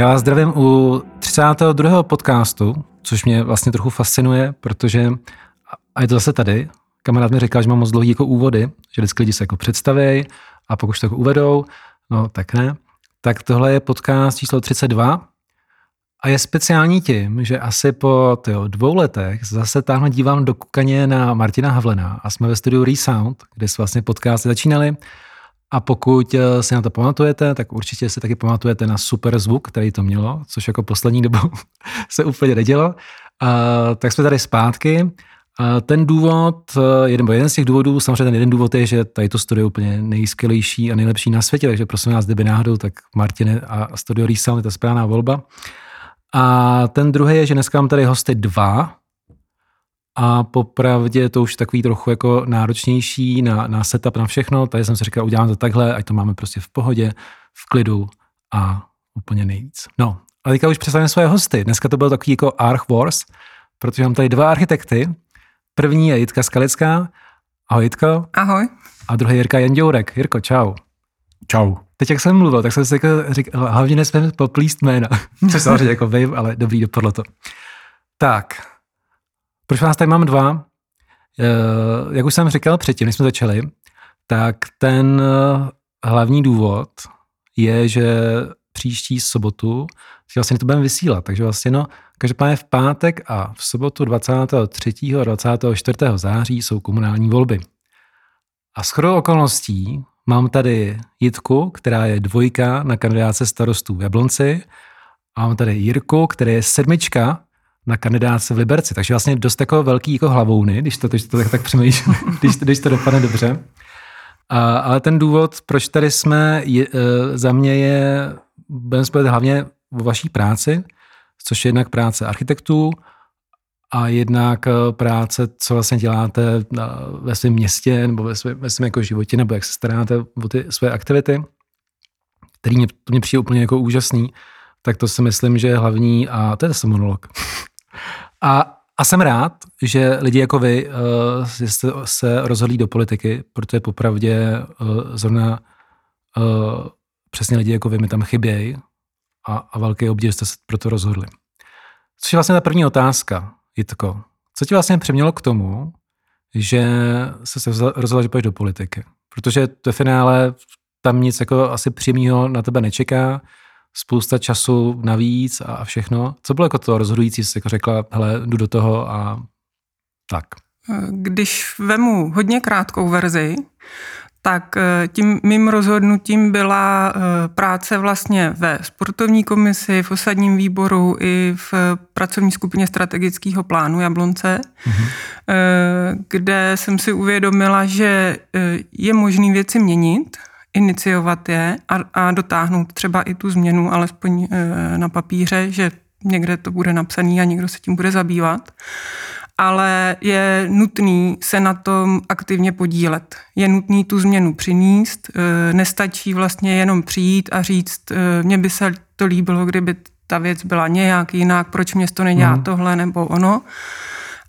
Já vás zdravím u 32. podcastu, což mě vlastně trochu fascinuje, protože, a je to zase tady, kamarád mi říkal, že mám moc dlouhý jako úvody, že vždycky lidi se jako představí a pokud to jako uvedou, no tak ne. Tak tohle je podcast číslo 32 a je speciální tím, že asi po tyjo, dvou letech zase tamhle dívám do kukaně na Martina Havlena a jsme ve studiu Resound, kde se vlastně podcasty začínaly. A pokud eh, si na to pamatujete, tak určitě si taky pamatujete na super zvuk, který to mělo, což jako poslední dobou se úplně nedělo. A, tak jsme tady zpátky. A ten důvod, eh, jeden, jeden z těch důvodů, samozřejmě ten jeden důvod je, že tady to studio je úplně nejskvělejší a nejlepší na světě, takže prosím vás, kdyby náhodou, tak Martine a studio Resound je ta správná volba. A ten druhý je, že dneska mám tady hosty dva, a popravdě to už takový trochu jako náročnější na, na setup, na všechno. Tady jsem si říkal, udělám to takhle, ať to máme prostě v pohodě, v klidu a úplně nejvíc. No, a teďka už představím svoje hosty. Dneska to byl takový jako Arch Wars, protože mám tady dva architekty. První je Jitka Skalická. Ahoj Jitko. Ahoj. A druhý je Jirka Jandourek. Jirko, čau. Čau. Teď, jak jsem mluvil, tak jsem si říkal, hlavně nesmím poplíst jména. Což samozřejmě jako vím, ale dobrý, dopadlo to. Tak, proč vás tady mám dva? Eh, jak už jsem říkal předtím, než jsme začali, tak ten eh, hlavní důvod je, že příští sobotu vlastně to budeme vysílat. Takže vlastně no, každopádně v pátek a v sobotu 23. a 24. září jsou komunální volby. A s okolností mám tady Jitku, která je dvojka na kandidáce starostů v Jablonci a mám tady Jirku, který je sedmička na kandidáce v Liberci. Takže vlastně dost jako velký jako hlavouny, když to, když to tak, tak přemýšlím, když, když to dopadne dobře. A, ale ten důvod, proč tady jsme, je, e, za mě je, budeme spojit hlavně o vaší práci, což je jednak práce architektů a jednak e, práce, co vlastně děláte ve svém městě nebo ve svém, ve svém jako životě, nebo jak se staráte o ty své aktivity, který mě, to mě přijde úplně jako úžasný, tak to si myslím, že je hlavní a to je zase monolog. A, a jsem rád, že lidi jako vy uh, jste se rozhodli do politiky, protože popravdě uh, zrovna uh, přesně lidi jako vy mi tam chybějí a, a velký obdiv jste se proto rozhodli. Což je vlastně ta první otázka, Jitko. Co ti vlastně přemělo k tomu, že se rozhodl, že půjdeš do politiky? Protože to finále tam nic jako asi přímého na tebe nečeká spousta času navíc a všechno. Co bylo jako to rozhodující, jsi jako řekla, hele, jdu do toho a tak? Když vemu hodně krátkou verzi, tak eh, tím mým rozhodnutím byla eh, práce vlastně ve sportovní komisi, v osadním výboru i v pracovní skupině strategického plánu Jablonce, mm-hmm. kde jsem si uvědomila, že je možné věci měnit, iniciovat je a, a dotáhnout třeba i tu změnu, alespoň e, na papíře, že někde to bude napsaný a někdo se tím bude zabývat. Ale je nutný se na tom aktivně podílet. Je nutný tu změnu přinést. E, nestačí vlastně jenom přijít a říct, e, mně by se to líbilo, kdyby ta věc byla nějak jinak, proč město nedělá hmm. tohle nebo ono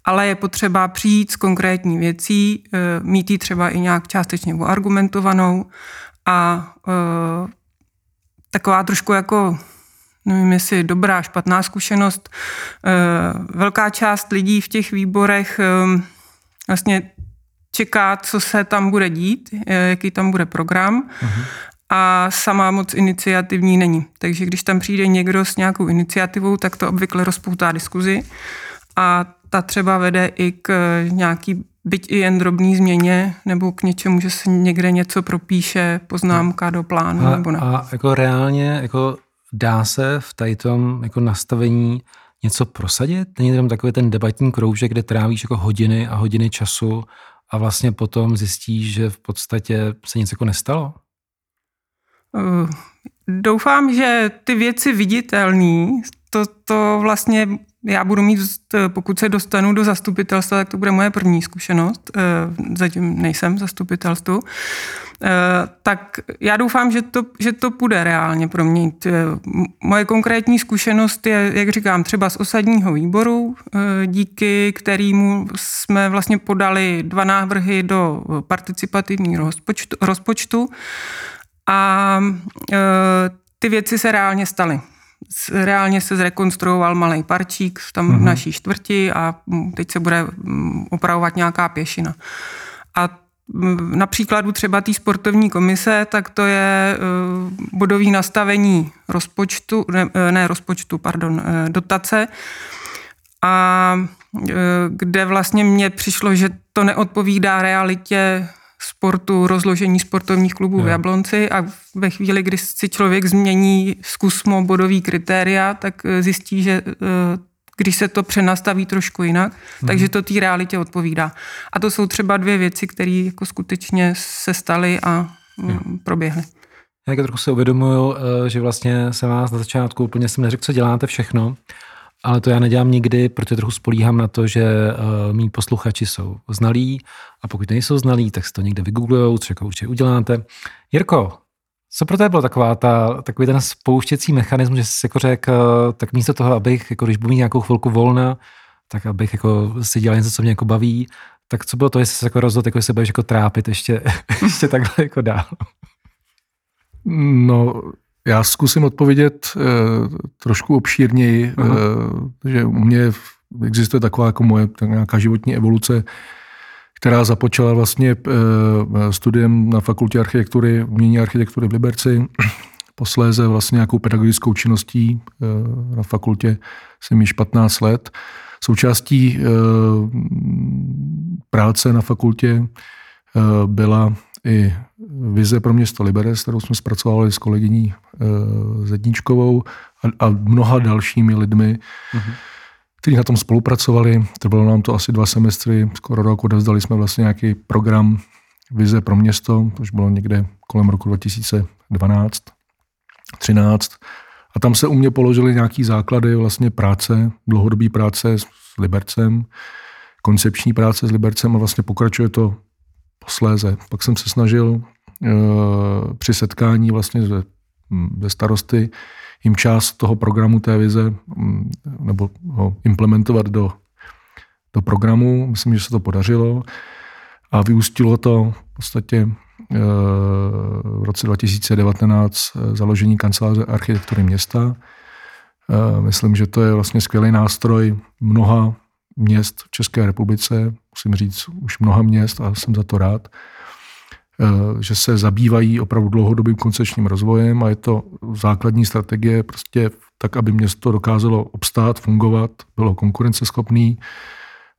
ale je potřeba přijít s konkrétní věcí, mít ji třeba i nějak částečně argumentovanou a uh, taková trošku jako nevím, jestli dobrá, špatná zkušenost. Uh, velká část lidí v těch výborech uh, vlastně čeká, co se tam bude dít, jaký tam bude program. Uh-huh. A sama moc iniciativní není. Takže když tam přijde někdo s nějakou iniciativou, tak to obvykle rozpoutá diskuzi. A ta třeba vede i k nějaký byť i jen drobný změně, nebo k něčemu, že se někde něco propíše, poznámka do plánu, a, nebo ne. A jako reálně, jako dá se v tady tom jako nastavení něco prosadit? Není tam takový ten debatní kroužek, kde trávíš jako hodiny a hodiny času a vlastně potom zjistíš, že v podstatě se nic jako nestalo? Uh, doufám, že ty věci viditelné, to, to vlastně já budu mít, pokud se dostanu do zastupitelstva, tak to bude moje první zkušenost, eh, zatím nejsem zastupitelstvu, eh, tak já doufám, že to, že to bude reálně proměnit. Eh, moje konkrétní zkušenost je, jak říkám, třeba z osadního výboru, díky kterému jsme vlastně podali dva návrhy do participativního rozpočtu, rozpočtu. A ty věci se reálně staly reálně se zrekonstruoval malý parčík tam mm-hmm. v mhm. naší čtvrti a teď se bude opravovat nějaká pěšina. A na příkladu třeba té sportovní komise, tak to je bodový nastavení rozpočtu, ne, ne rozpočtu, pardon, dotace, a kde vlastně mně přišlo, že to neodpovídá realitě sportu, rozložení sportovních klubů jo. v Jablonci a ve chvíli, kdy si člověk změní zkusmo bodový kritéria, tak eh, zjistí, že eh, když se to přenastaví trošku jinak, mm. takže to té realitě odpovídá. A to jsou třeba dvě věci, které jako skutečně se staly a jo. Mm, proběhly. Já trochu si uvědomuju, eh, že vlastně se vás na začátku úplně jsem neřekl, co děláte všechno, ale to já nedělám nikdy, protože trochu spolíhám na to, že uh, mý posluchači jsou znalí a pokud nejsou znalí, tak si to někde vygooglujou, co jako určitě uděláte. Jirko, co pro tebe bylo taková ta, takový ten spouštěcí mechanismus, že jsi jako řekl, tak místo toho, abych, jako když budu mít nějakou chvilku volna, tak abych jako si dělal něco, co mě jako baví, tak co bylo to, jestli se jako rozhodl, jako se budeš jako trápit ještě, ještě takhle jako dál? No, já zkusím odpovědět uh, trošku obšírněji, uh, že u mě existuje taková jako moje tak nějaká životní evoluce, která započala vlastně uh, studiem na fakultě architektury, umění architektury v Liberci, posléze vlastně nějakou pedagogickou činností uh, na fakultě jsem již 15 let. Součástí uh, práce na fakultě byla i vize pro město Liberec, kterou jsme zpracovali s kolegyní uh, Zedničkovou a, a mnoha dalšími lidmi, uh-huh. kteří na tom spolupracovali. Trvalo nám to asi dva semestry, skoro rok odevzdali jsme vlastně nějaký program vize pro město, to už bylo někde kolem roku 2012, 13. A tam se u mě položily nějaký základy vlastně práce, dlouhodobý práce s Libercem, koncepční práce s Libercem a vlastně pokračuje to posléze. Pak jsem se snažil uh, při setkání vlastně ze, ze starosty jim část toho programu té vize um, nebo ho implementovat do, do programu. Myslím, že se to podařilo a vyústilo to v podstatě uh, v roce 2019 eh, založení kanceláře architektury města. Myslím, že to je vlastně skvělý nástroj mnoha měst v České republice, musím říct už mnoha měst a jsem za to rád, eh, že se zabývají opravdu dlouhodobým koncepčním rozvojem a je to základní strategie prostě tak, aby město dokázalo obstát, fungovat, bylo konkurenceschopný,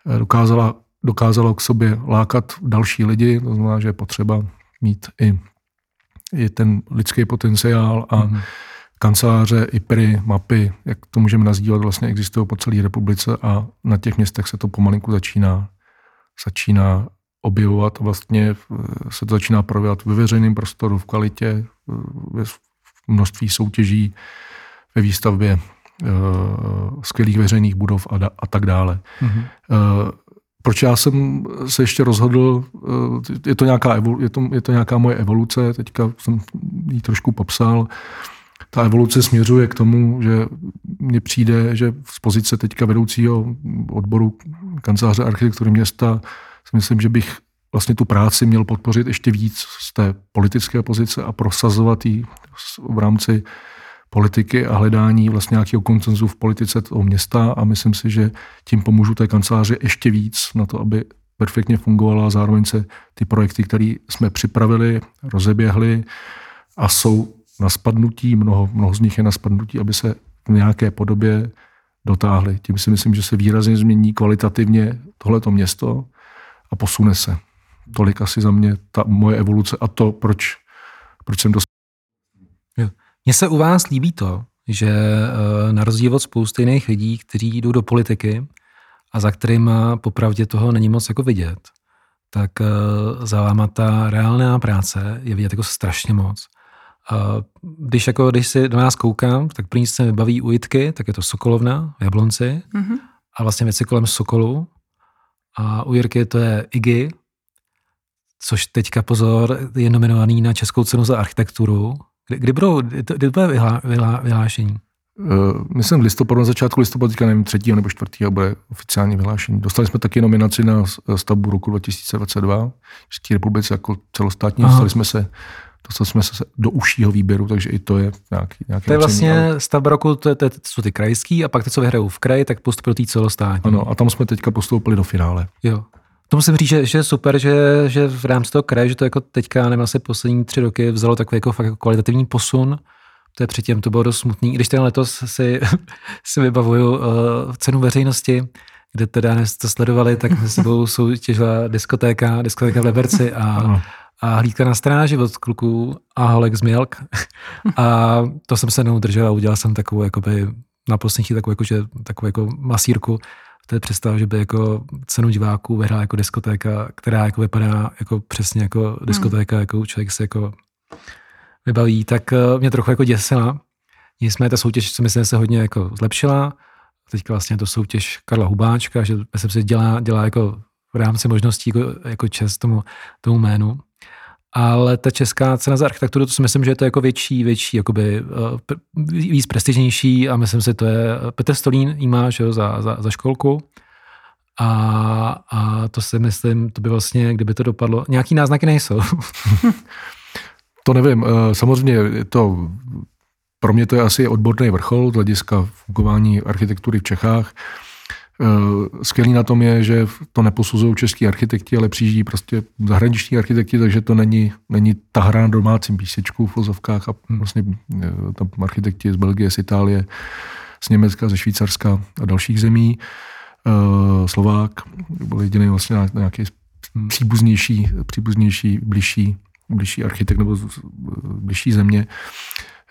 eh, dokázala, dokázalo k sobě lákat další lidi, to znamená, že je potřeba mít i, i ten lidský potenciál a mm-hmm kanceláře, IPRy, mapy, jak to můžeme nazývat, vlastně existují po celé republice a na těch městech se to pomalinku začíná, začíná objevovat vlastně eh, se to začíná projevovat ve veřejném prostoru, v kvalitě, eh, ve množství soutěží, ve výstavbě uh, skvělých veřejných budov a, da, a tak dále. Mm-hmm. Uh, proč já jsem se ještě rozhodl, je to, nějaká je, to, je to nějaká moje evoluce, teďka jsem ji trošku popsal, ta evoluce směřuje k tomu, že mně přijde, že z pozice teďka vedoucího odboru kanceláře architektury města si myslím, že bych vlastně tu práci měl podpořit ještě víc z té politické pozice a prosazovat ji v rámci politiky a hledání vlastně nějakého koncenzu v politice toho města. A myslím si, že tím pomůžu té kanceláři ještě víc na to, aby perfektně fungovala a zároveň se ty projekty, které jsme připravili, rozeběhly a jsou na spadnutí, mnoho, mnoho z nich je na spadnutí, aby se v nějaké podobě dotáhli. Tím si myslím, že se výrazně změní kvalitativně tohleto město a posune se. Tolik asi za mě ta moje evoluce a to, proč, proč jsem dospěl. Mně se u vás líbí to, že eh, na rozdíl od spousty jiných lidí, kteří jdou do politiky a za kterým popravdě toho není moc jako vidět, tak eh, za váma ta reálná práce je vidět jako strašně moc. Když, jako, když si do nás koukám, tak první se mi baví ujitky, tak je to Sokolovna v Jablonci mm-hmm. a vlastně věci kolem Sokolu. A u Jirky to je IGI, což teďka pozor je nominovaný na Českou cenu za architekturu. Kdy, kdy budou, kdy bude vyhlá, vyhlá, vyhlášení? Uh, myslím v listopadu, na začátku listopadu, teďka nevím, třetího nebo čtvrtého bude oficiální vyhlášení. Dostali jsme taky nominaci na stavbu roku 2022 v České republice jako celostátní. Aha. Dostali jsme se dostali jsme se do užšího výběru, takže i to je nějaký, nějaký To je vlastně ale... stavba roku, to, je, to, jsou ty krajský a pak ty, co vyhrajou v kraji, tak postupují do té celostátní. Ano, a tam jsme teďka postoupili do finále. Jo. To musím říct, že, že je super, že, že v rámci toho kraje, že to jako teďka, nevím, asi poslední tři roky vzalo takový jako fakt jako kvalitativní posun. To je předtím, to bylo dost smutný. Když ten letos si, si vybavuju uh, cenu veřejnosti, kde teda dnes to sledovali, tak mezi sebou soutěžila diskotéka, diskotéka v Leberci a, a hlídka na stráži od kluků a Holek z Milk. A to jsem se neudržel a udělal jsem takovou jakoby na poslední takovou, jako, že, takovou jako masírku. To je představa, že by jako cenu diváků vyhrála jako diskotéka, která jako vypadá jako přesně jako diskotéka, jako člověk se jako vybaví, tak eh, mě trochu jako děsila. Nicméně ta soutěž, co myslím, se hodně jako zlepšila teďka vlastně to soutěž Karla Hubáčka, že si, dělá, dělá jako v rámci možností jako, jako čest tomu, tomu jménu. Ale ta česká cena za architekturu, to si myslím, že je to jako větší, větší, jakoby, uh, víc prestižnější a myslím si, to je, Petr Stolín jí má že jo, za, za, za školku a, a to si myslím, to by vlastně, kdyby to dopadlo, nějaký náznaky nejsou. to nevím, eh, samozřejmě je to pro mě to je asi odborný vrchol z hlediska fungování architektury v Čechách. Eh, skvělý na tom je, že to neposuzují český architekti, ale přijíždí prostě zahraniční architekti, takže to není, není ta hra na domácím písečku v vozovkách a vlastně eh, tam architekti z Belgie, z Itálie, z Německa, ze Švýcarska a dalších zemí. Eh, Slovák byl jediný vlastně nějaký příbuznější, příbuznější, bližší, bližší architekt nebo bližší země.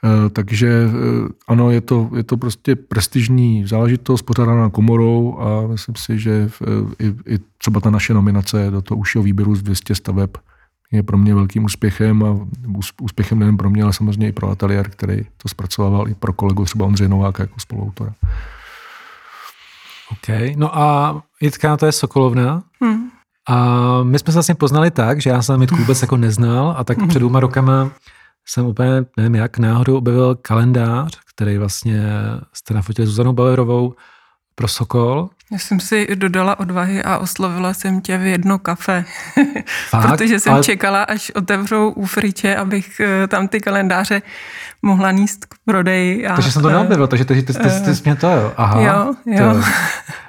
Eh, takže eh, ano, je to, je to prostě prestižní záležitost pořádaná komorou a myslím si, že eh, i, i třeba ta naše nominace do toho užšího výběru z 200 staveb je pro mě velkým úspěchem a úspěchem nejen pro mě, ale samozřejmě i pro ateliér, který to zpracovával i pro kolegu třeba Ondřeje Nováka jako spoluautora. OK, no a Jitka, to je Sokolovna. Hmm. A my jsme se vlastně poznali tak, že já jsem Jitku vůbec jako neznal a tak před dvěma rokama jsem úplně, nevím jak, náhodou objevil kalendář, který vlastně jste nafotili Zuzanou Bauerovou pro Sokol. Já jsem si dodala odvahy a oslovila jsem tě v jedno kafe, protože jsem ale... čekala, až otevřou u Friče, abych eh, tam ty kalendáře mohla níst k prodeji. A, takže jsem to eh, neobjevil, takže ty, ty, ty, ty, ty jsi mě to, jo. Aha, jo, jo. To.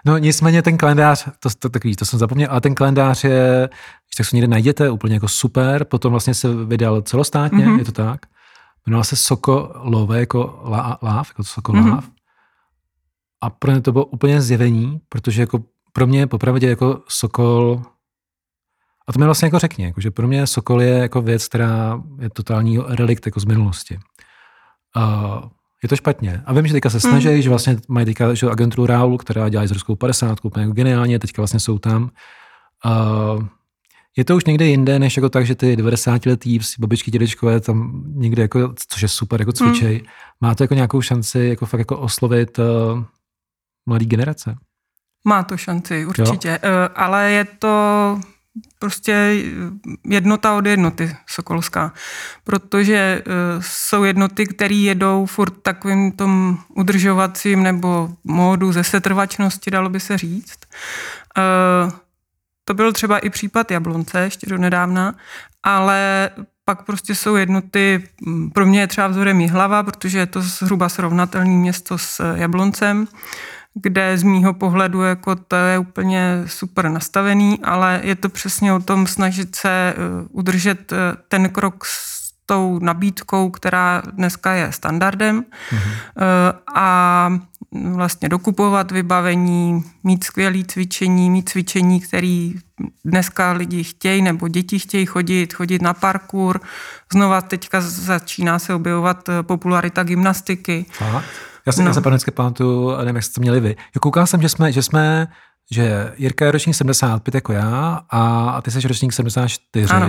No nicméně ten kalendář, to, to, takový, to jsem zapomněl, ale ten kalendář je, když tak se někde najděte, úplně jako super, potom vlastně se vydal celostátně, mm-hmm. je to tak? Jmenoval se Sokolové, jako láv, jako Sokolov. Mm-hmm. A pro mě to bylo úplně zjevení, protože jako pro mě popravdě jako Sokol, a to mi vlastně jako řekni, jako, že pro mě Sokol je jako věc, která je totální relikt jako z minulosti. Uh, je to špatně. A vím, že teďka se snaží, mm. že vlastně mají teďka že agenturu Raul, která dělá Izraelskou 50, úplně jako geniálně, teďka vlastně jsou tam. Uh, je to už někde jinde, než jako tak, že ty 90 letý babičky, dědečkové tam někde, jako, což je super, jako cvičej. Mm. Má to jako nějakou šanci jako fakt jako oslovit uh, mladý generace? Má to šanci, určitě. Jo? Uh, ale je to prostě jednota od jednoty sokolská, protože uh, jsou jednoty, které jedou furt takovým tom udržovacím nebo módu ze setrvačnosti, dalo by se říct. Uh, to byl třeba i případ Jablonce ještě do nedávna, ale pak prostě jsou jednoty, pro mě je třeba vzorem Jihlava, protože je to zhruba srovnatelné město s Jabloncem, kde z mýho pohledu jako to je úplně super nastavený, ale je to přesně o tom snažit se eh, udržet eh, ten krok s tou nabídkou, která dneska je standardem mm-hmm. a vlastně dokupovat vybavení, mít skvělé cvičení, mít cvičení, který dneska lidi chtějí nebo děti chtějí chodit, chodit na parkour. Znova teďka začíná se objevovat popularita gymnastiky. Aha. Já si no. vždycky pamatuju, nevím, jak jste měli vy. Jo, koukal jsem, že jsme, že jsme že Jirka je ročník 75 jako já a, a ty jsi ročník 74. Ano.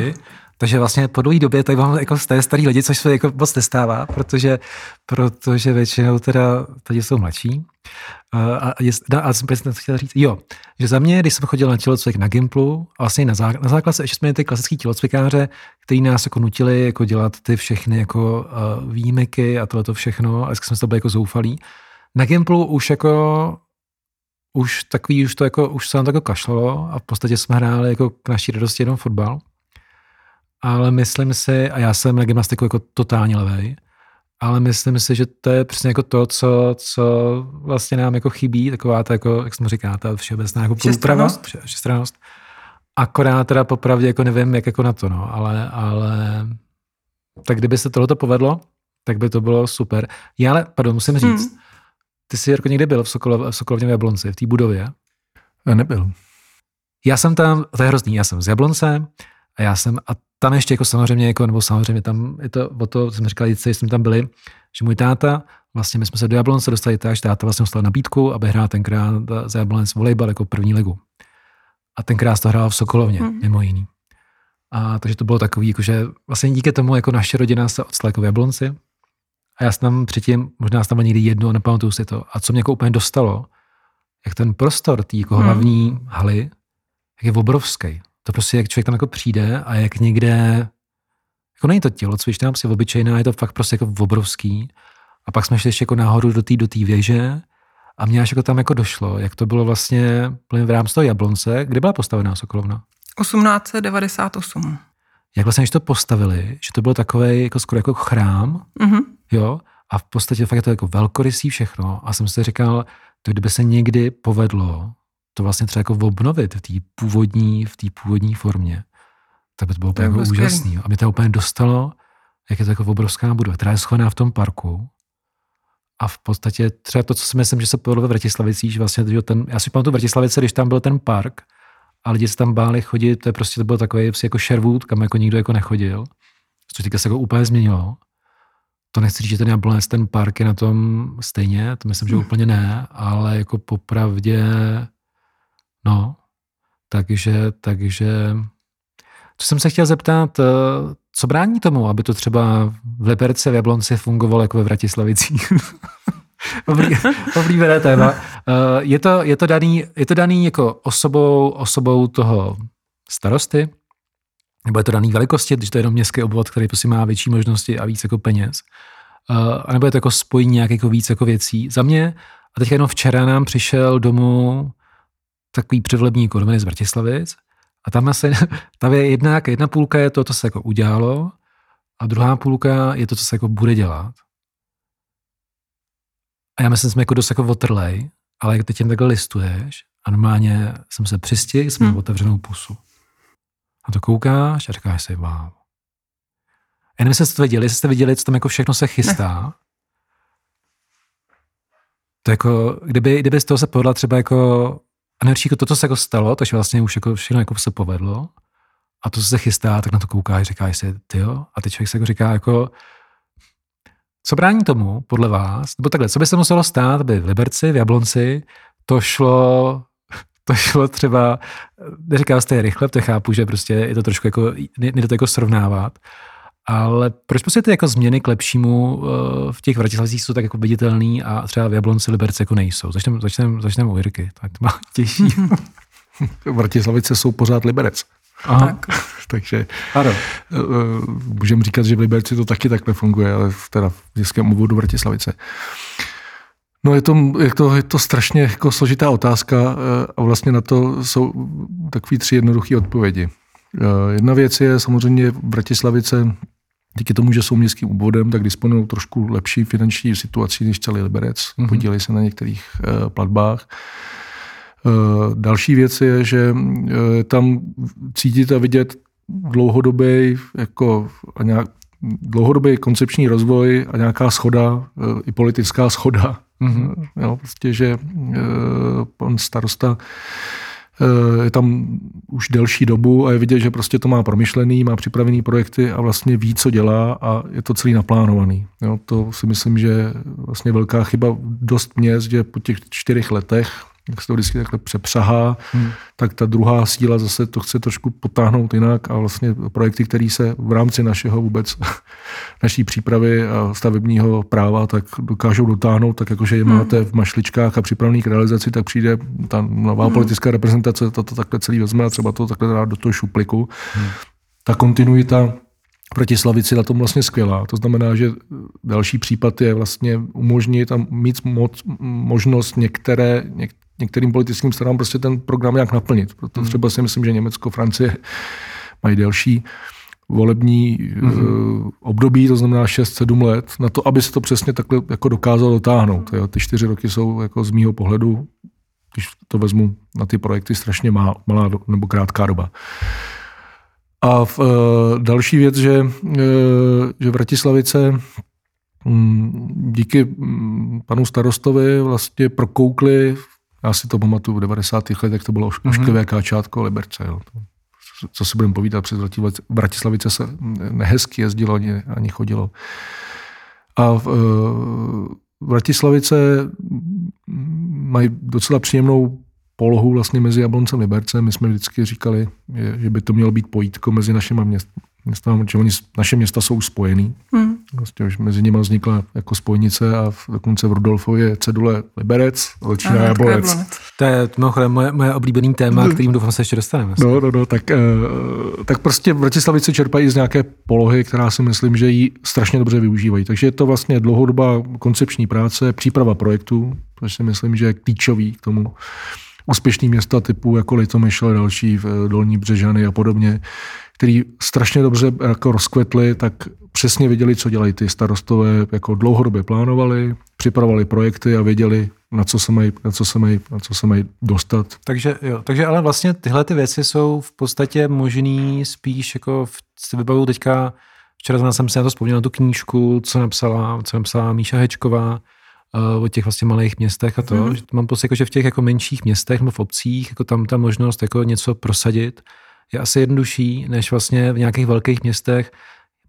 Takže vlastně po dlouhé době tady mám jako z té starý lidi, což se jako moc nestává, protože, protože většinou teda tady jsou mladší. A, je, a jsem přesně chtěl říct, jo, že za mě, když jsem chodil na tělocvik na Gimplu, a vlastně na, zá, na základce ještě jsme ty klasický tělocvikáře, kteří nás jako nutili jako dělat ty všechny jako uh, výjimeky a tohle to všechno, a vždycky jsme to byli jako zoufalí. Na Gimplu už jako už takový, už to jako, už se nám to jako kašlalo a v podstatě jsme hráli jako k naší radosti jenom fotbal. Ale myslím si, a já jsem na gymnastiku jako totálně levej, ale myslím si, že to je přesně jako to, co, co vlastně nám jako chybí, taková ta, jako, jak jsem říká, ta všeobecná jako průprava, všestrannost. Akorát teda popravdě jako nevím, jak jako na to, no, ale, ale tak kdyby se tohleto povedlo, tak by to bylo super. Já ale, pardon, musím říct, hmm. ty jsi jako někdy byl v, Sokolov, v Sokolovně v Jablonci, v té budově? Nebyl. Já jsem tam, to je hrozný, já jsem z Jablonce a já jsem, a tam ještě jako samozřejmě, jako, nebo samozřejmě tam je to o to, co jsme říkali, že jsme tam byli, že můj táta, vlastně my jsme se do Jablonce dostali tak, že táta vlastně dostal nabídku, aby hrál tenkrát za Jablonec volejbal jako první ligu. A tenkrát to hrál v Sokolovně, hmm. mimo jiný. A takže to bylo takový, jako, že vlastně díky tomu jako naše rodina se odstala jako v Jablonci. A já jsem tam předtím, možná jsem tam někdy jedno, nepamatuju si to. A co mě jako úplně dostalo, jak ten prostor té jako hmm. hlavní haly, jak je obrovský. To prostě, jak člověk tam jako přijde a jak někde, jako není to tělo, co tam si obyčejná, je to fakt prostě jako obrovský. A pak jsme šli ještě jako nahoru do té do věže a mě až jako tam jako došlo, jak to bylo vlastně v rámci toho Jablonce, kde byla postavená Sokolovna? 1898. Jak vlastně, když to postavili, že to byl takový jako skoro jako chrám, mm-hmm. jo, a v podstatě fakt je to jako velkorysý všechno. A jsem si říkal, to kdyby se někdy povedlo to vlastně třeba jako obnovit v té původní, v té původní formě, tak by to bylo úplně jako úžasný. A mě to úplně dostalo, jak je to jako obrovská budova, která je schovaná v tom parku. A v podstatě třeba to, co si myslím, že se povedlo ve Vratislavicích, že vlastně že ten, já si pamatuju Vratislavice, když tam byl ten park, a lidi se tam báli chodit, to je prostě to bylo takový jako Sherwood, kam jako nikdo jako nechodil, což teďka se jako úplně změnilo. To nechci říct, že ten Jablonec, ten park je na tom stejně, to myslím, že hmm. úplně ne, ale jako popravdě No, takže, takže, co jsem se chtěl zeptat, eh, co brání tomu, aby to třeba v Liberce, v Jablonci fungovalo jako ve Vratislavicích? Oblíbené téma. Eh, je to, je to, daný, je to daný jako osobou, osobou toho starosty? Nebo je to daný velikosti, když to je jenom městský obvod, který prostě má větší možnosti a víc jako peněz? Uh, a nebo je to jako spojení nějakých jako víc jako věcí? Za mě, a teď jenom včera nám přišel domů takový předvolební ekonomii z Vratislavic a tam, asi, tam je jedna, jedna půlka je to, co se jako udělalo a druhá půlka je to, co se jako bude dělat. A já myslím, že jsme jako dost jako otrlej, ale jak teď jen takhle listuješ a normálně jsem se přistihl, jsem hmm. otevřenou pusu. A to koukáš a říkáš si, wow. Já nevím, jestli jste to viděli, jestli jste viděli, co tam jako všechno se chystá. Ne. To jako, kdyby, kdyby z toho se povedla třeba jako a nejlepší jako to, se jako stalo, takže vlastně už jako všechno jako se povedlo a to, co se chystá, tak na to koukáš, říkáš si, ty jo, a teď člověk se jako říká jako, co brání tomu, podle vás, nebo takhle, co by se muselo stát, aby v Liberci, v Jablonci, to šlo, to šlo třeba, neříkám jste rychle, to chápu, že prostě je to trošku jako, nejde to jako srovnávat, ale proč prostě ty jako změny k lepšímu eh, v těch Vratislavicích jsou tak jako viditelný a třeba v Jablonci Liberce jako nejsou? Začneme začnem, začnem u Jirky, tak to má těžší. Vratislavice jsou pořád Liberec. Aha. Tak. Takže ano. Eh, můžeme říkat, že v Liberci to taky takhle funguje, ale teda v městském obvodu Vratislavice. No je to, je to, je to strašně jako složitá otázka eh, a vlastně na to jsou takové tři jednoduché odpovědi. Jedna věc je samozřejmě Vratislavice díky tomu, že jsou městským obvodem, tak disponují trošku lepší finanční situací než celý Liberec. Mm-hmm. Podílí se na některých uh, platbách. Uh, další věc je, že uh, tam cítit a vidět dlouhodobý jako a nějak, dlouhodobý koncepční rozvoj a nějaká schoda, uh, i politická schoda. Mm-hmm. Jo, prostě, že pan starosta je tam už delší dobu a je vidět, že prostě to má promyšlený, má připravený projekty a vlastně ví, co dělá a je to celý naplánovaný. Jo, to si myslím, že vlastně velká chyba dost měst, že po těch čtyřech letech jak se to vždycky takhle přepřahá, hmm. tak ta druhá síla zase to chce trošku potáhnout jinak a vlastně projekty, které se v rámci našeho vůbec naší přípravy a stavebního práva tak dokážou dotáhnout, tak jakože je hmm. máte v mašličkách a připravených k realizaci, tak přijde ta nová hmm. politická reprezentace, to, to takhle celý vezme a třeba to takhle dá do toho šupliku. Hmm. Ta kontinuita proti Slavici na tom vlastně skvělá. To znamená, že další případ je vlastně umožnit a mít moc, možnost některé, něk, některým politickým stranám prostě ten program nějak naplnit. Proto hmm. třeba si myslím, že Německo, Francie mají delší volební mm-hmm. období, to znamená 6-7 let, na to, aby se to přesně takhle jako dokázalo dotáhnout. Jo. Ty čtyři roky jsou jako z mýho pohledu, když to vezmu na ty projekty, strašně má, malá nebo krátká doba. A v, e, další věc, že, e, že Vratislavice mm, díky mm, panu starostovi vlastně prokoukli, já si to pamatuju v 90. letech, to bylo mm-hmm. ošklivé káčátko Liberce. Jo. Co si budeme povídat, přes Vratislavice se nehezky jezdilo ani, ani chodilo. A v, e, Vratislavice mají docela příjemnou polohu vlastně mezi Jabloncem a Libercem. My jsme vždycky říkali, že by to mělo být pojítko mezi našimi měst, města, protože oni, naše města jsou spojený. Hmm. Vlastně už mezi nimi vznikla jako spojnice a v, dokonce v Rudolfově je cedule Liberec, začíná Jablonec. To je mimochodem moje, moje oblíbený téma, kterým doufám se ještě dostaneme. No, no, no, tak, uh, tak prostě Vratislavice čerpají z nějaké polohy, která si myslím, že ji strašně dobře využívají. Takže je to vlastně dlouhodobá koncepční práce, příprava projektu, což si myslím, že je klíčový k tomu úspěšný města typu jako Litomyšl a další, v Dolní Břežany a podobně, který strašně dobře jako rozkvetli, tak přesně věděli, co dělají ty starostové, jako dlouhodobě plánovali, připravovali projekty a věděli, na co se mají, na co se mají, na co se mají dostat. Takže, jo, takže ale vlastně tyhle ty věci jsou v podstatě možný spíš jako v, si vybavuju teďka, včera jsem si na to vzpomněl na tu knížku, co napsala, co napsala Míša Hečková, uh, o těch vlastně malých městech a to. Mm. Mám pocit, jako, že v těch jako menších městech nebo v obcích, jako tam ta možnost jako něco prosadit je asi jednodušší, než vlastně v nějakých velkých městech.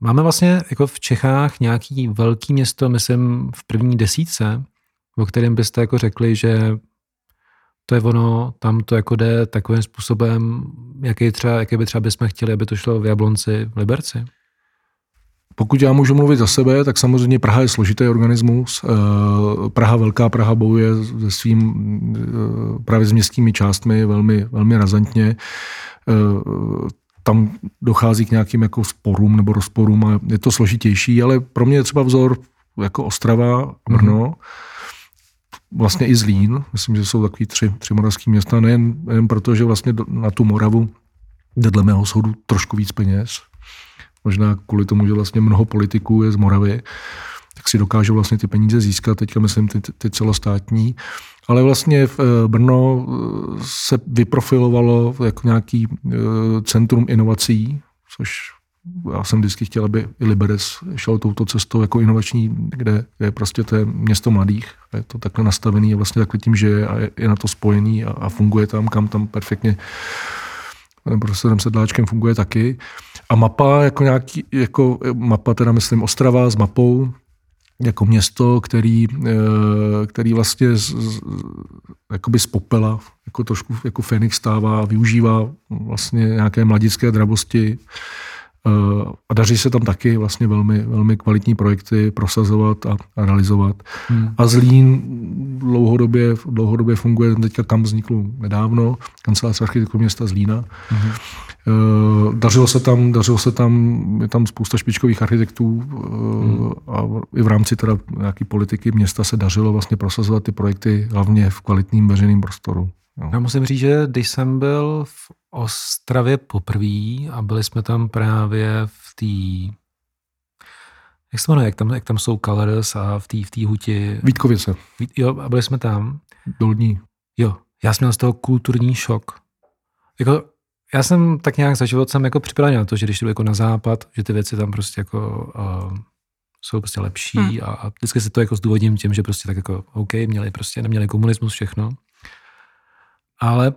Máme vlastně jako v Čechách nějaký velký město, myslím v první desítce, o kterém byste jako řekli, že to je ono, tam to jako jde takovým způsobem, jaký, třeba, jaký by třeba bychom chtěli, aby to šlo v Jablonci, v Liberci. Pokud já můžu mluvit za sebe, tak samozřejmě Praha je složitý organismus. Eh, Praha, Velká Praha bojuje se svým eh, právě s městskými částmi velmi, velmi razantně. Eh, tam dochází k nějakým jako sporům nebo rozporům a je to složitější, ale pro mě je třeba vzor jako Ostrava, Brno, mm-hmm. vlastně i Zlín. Myslím, že jsou takový tři, tři moravské města, nejen, nejen proto, že vlastně na tu Moravu jde dle mého soudu trošku víc peněz, možná kvůli tomu, že vlastně mnoho politiků je z Moravy, tak si dokážou vlastně ty peníze získat, teďka myslím ty, ty celostátní. Ale vlastně v eh, Brno eh, se vyprofilovalo jako nějaký eh, centrum inovací, což já jsem vždycky chtěl, aby i Liberec šel touto cestou jako inovační, kde je prostě to je město mladých. Je to takhle nastavený a vlastně takhle tím, že je, a je na to spojený a, a funguje tam, kam tam perfektně panem profesorem Sedláčkem funguje taky. A mapa, jako nějaký, jako mapa, teda myslím Ostrava s mapou, jako město, který, eh, který vlastně z, z, jakoby z popela, jako trošku jako Fenix stává, využívá vlastně nějaké mladické drabosti, Eh, a daří se tam taky vlastně velmi, velmi kvalitní projekty prosazovat a, a realizovat. Hmm. A Zlín dlouhodobě, dlouhodobě funguje, teďka kam vzniklo nedávno, kancelář architektu města Zlína. Hmm. Dařilo se tam, dařilo se tam, je tam spousta špičkových architektů hmm. a i v rámci teda nějaký politiky města se dařilo vlastně prosazovat ty projekty hlavně v kvalitním veřejném prostoru. Jo. Já musím říct, že když jsem byl v Ostravě poprvé a byli jsme tam právě v té jak se jmenuje, jak tam, jak tam jsou Colors a v té v tý huti. Vítkovice. Vít, jo, a byli jsme tam. Dolní. Jo, já jsem měl z toho kulturní šok. Jako, já jsem tak nějak za život jsem jako připravený na to, že když jdu jako na západ, že ty věci tam prostě jako uh, jsou prostě lepší hmm. a, a vždycky si to jako zdůvodním tím, že prostě tak jako OK, měli prostě, neměli komunismus, všechno. Ale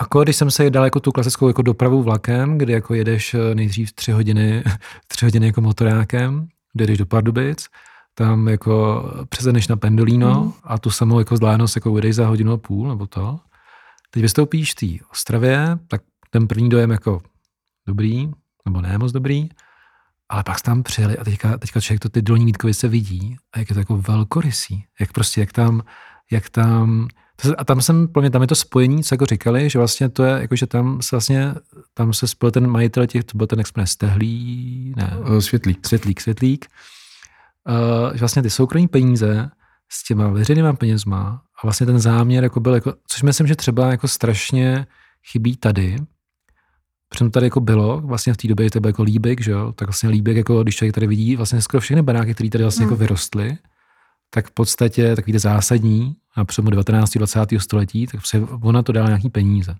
jako když jsem se dal jako tu klasickou jako dopravu vlakem, kdy jako jedeš eh, nejdřív tři hodiny, tři hodiny jako motorákem, jdeš do Pardubic, tam jako přezeneš na Pendolino mm. a tu samou jako vzdálenost jako jedeš za hodinu a půl nebo to. Teď vystoupíš v té Ostravě, tak ten první dojem jako dobrý, nebo ne moc dobrý, ale pak tam přijeli a teďka, teďka člověk to ty dolní Vítkovice vidí a jak je to jako velkorysý, jak prostě, jak tam, jak tam a tam jsem, pro mě tam je to spojení, co jako říkali, že vlastně to je, jako že tam se vlastně, tam se spojil ten majitel těch, to byl ten Express Tehlí, ne. Eh, světlík. Světlík, Světlík. Uh, že vlastně ty soukromí peníze s těma veřejnýma penězma a vlastně ten záměr jako byl, jako, což myslím, že třeba jako strašně chybí tady, Přitom tady jako bylo, vlastně v té době to byl jako líbek, že jo, tak vlastně líbek, jako když člověk tady vidí vlastně skoro všechny baráky, které tady vlastně jako hmm. jako vyrostly, tak v podstatě takový zásadní na přelomu 19. 20. století, tak se ona to dala nějaký peníze.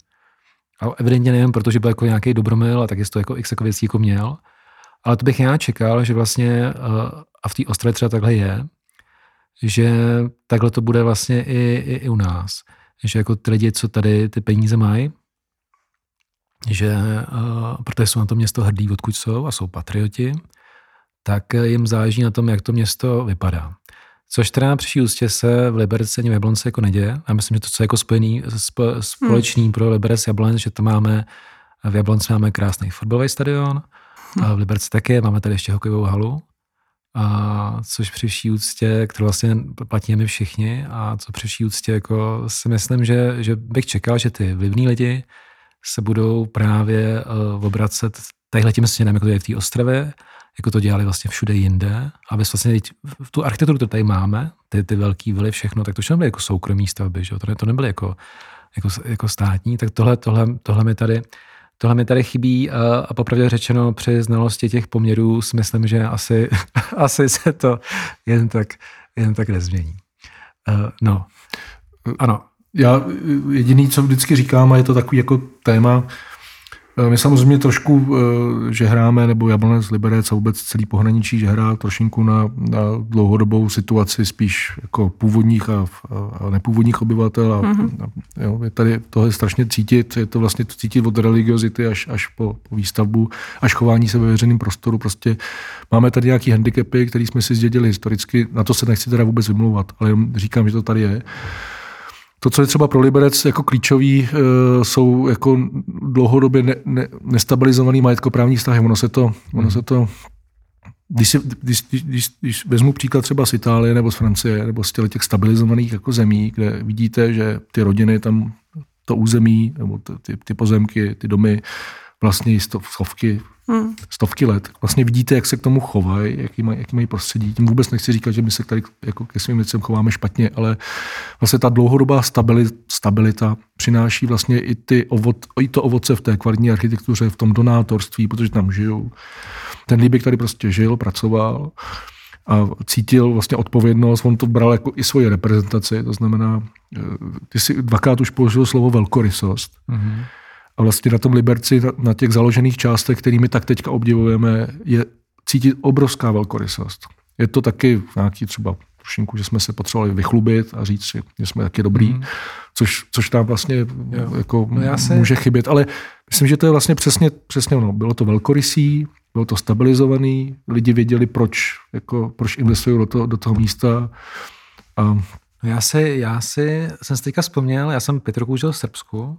A evidentně nevím, protože byl jako nějaký dobromil a tak to jako x jako věcí jako měl. Ale to bych já čekal, že vlastně, eh, a v té ostrově třeba takhle je, že takhle to bude vlastně i, i, i u nás. Že jako ty lidi, co tady ty peníze mají, že uh, protože jsou na to město hrdí, odkud jsou a jsou patrioti, tak jim záleží na tom, jak to město vypadá. Což teda při ústě se v Liberci ani v Jablonce jako neděje. Já myslím, že to, co je jako spojený, společný hmm. pro Liberec Jablonec, že to máme, v Jablonce máme krásný fotbalový stadion, hmm. a v Liberci taky, máme tady ještě hokejovou halu, a což při vší úctě, kterou vlastně platíme všichni a co při vší úctě, jako si myslím, že, že bych čekal, že ty vlivní lidi se budou právě uh, obracet tadyhle tím směrem, jako to je v té ostrově, jako to dělali vlastně všude jinde. A vlastně v tu architekturu, kterou tady máme, ty, ty velký vily, všechno, tak to všechno byly jako soukromí stavby, že? To, to nebyly jako, jako, jako státní, tak tohle, tohle, tohle mi tady Tohle mi tady chybí a, a popravdě řečeno při znalosti těch poměrů si myslím, že asi, asi se to jen tak, jen tak nezmění. Uh, no, ano. Já jediný, co vždycky říkám, a je to takový jako téma, my samozřejmě trošku, eh, že hráme, nebo Jablonec, Liberec a vůbec celý pohraničí, že hrá trošinku na, na dlouhodobou situaci spíš jako původních a, a nepůvodních obyvatel. A, mm-hmm. a, jo, je tady toho je strašně cítit, je to vlastně to cítit od religiozity až, až po, po výstavbu, až chování se ve veřejném prostoru. Prostě máme tady nějaký handicapy, které jsme si zdědili historicky, na to se nechci teda vůbec vymlouvat, ale říkám, že to tady je. To, co je třeba pro Liberec jako klíčový, eh, jsou jako dlouhodobě ne, ne, nestabilizovaný majetkoprávní vztahy. Ono se to, ono se to když, si, když, když, když vezmu příklad třeba z Itálie nebo z Francie nebo z těch stabilizovaných jako zemí, kde vidíte, že ty rodiny tam to území nebo ty, ty pozemky, ty domy vlastně stovky, hmm. stovky let. Vlastně vidíte, jak se k tomu chovají, jaký mají, jaký mají prostředí. Tím vůbec nechci říkat, že my se tady jako ke svým věcem chováme špatně, ale vlastně ta dlouhodobá stabilita, stabilita přináší vlastně i, ty ovod, i to ovoce v té kvalitní architektuře, v tom donátorství, protože tam žijou. Ten Líbek tady prostě žil, pracoval a cítil vlastně odpovědnost, on to bral jako i svoji reprezentaci, to znamená, eh, ty si dvakrát už použil slovo velkorysost. Mm-hmm. A vlastně na tom Liberci, na těch založených částech, kterými tak teďka obdivujeme, je cítit obrovská velkorysost. Je to taky nějaký třeba trošinku, že jsme se potřebovali vychlubit a říct si, že jsme taky dobrý, mm. což, což tam vlastně jo. jako no se... může chybět. Ale myslím, že to je vlastně přesně, přesně ono. Bylo to velkorysí, bylo to stabilizovaný, lidi věděli, proč, jako, proč investují do, to, do toho místa. A... No já si, já si jsem si teďka vzpomněl, já jsem pět roků žil v Srbsku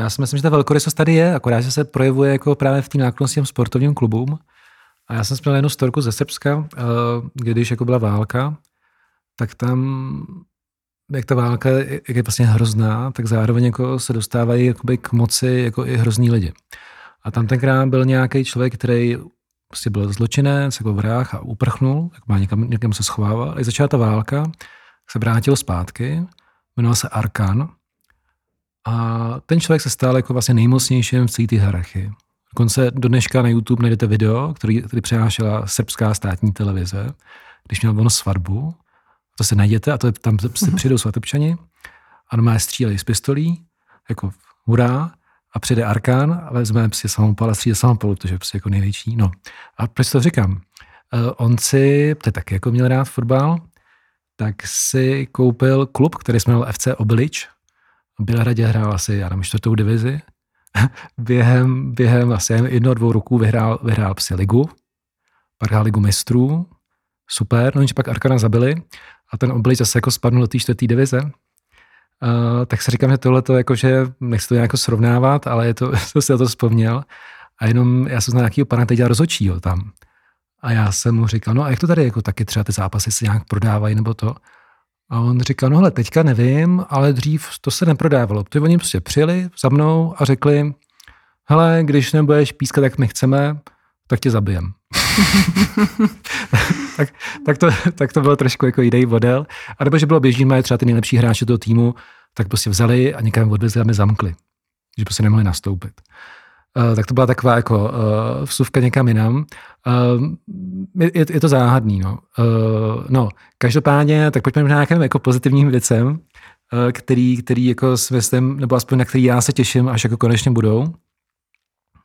já si myslím, že ta velkorysost tady je, akorát, že se projevuje jako právě v té náklonosti těm sportovním klubům. A já jsem měl jednu storku ze Srbska, eh, když jako byla válka, tak tam, jak ta válka jak je vlastně hrozná, tak zároveň jako se dostávají jakoby k moci jako i hrozný lidi. A tam tenkrát byl nějaký člověk, který prostě byl zločinec, jako vrah a uprchnul, jak má někam, někam se schovával. A začala ta válka, se vrátil zpátky, jmenoval se Arkan a ten člověk se stal jako vlastně nejmocnějším v celé té hierarchii. Dokonce do dneška na YouTube najdete video, který, který přenášela srbská státní televize, když měl ono svatbu. To se najděte a to je, tam se mm-hmm. přijdou svatebčani a normálně střílejí z pistolí, jako hurá, a přijde Arkán a vezme si samopal a stříle samopal, protože je prostě jako největší. No. A proč to říkám? Uh, on si, to je taky jako měl rád fotbal, tak si koupil klub, který jsme měl FC Obilič, v Bělehradě hrál asi, já nevím, čtvrtou divizi. během, během asi jednoho, dvou roků vyhrál, vyhrál psi ligu, pak hrál ligu mistrů, super, no pak Arkana zabili a ten oblič zase jako spadnul do té čtvrté divize. Uh, tak si říkám, že tohle to jako, že nechci to nějak srovnávat, ale je to, jsem si na to vzpomněl. A jenom já jsem znal nějakého pana, dělal rozhodčího tam. A já jsem mu říkal, no a jak to tady jako taky třeba ty zápasy se nějak prodávají nebo to? A on říkal, no hele, teďka nevím, ale dřív to se neprodávalo. Protože oni prostě přijeli za mnou a řekli, hele, když nebudeš pískat, jak my chceme, tak tě zabijem. tak, tak, to, tak to bylo trošku jako jiný model. A nebo že bylo běžný, mají třeba ty nejlepší hráči toho týmu, tak prostě vzali a někam odvezli a my zamkli. Že prostě nemohli nastoupit. Uh, tak to byla taková jako uh, vsuvka někam jinam. Uh, je, je to záhadný, no. Uh, no, každopádně, tak pojďme k nějakým jako pozitivním věcem, uh, který, který jako s myslím, nebo aspoň na který já se těším, až jako konečně budou.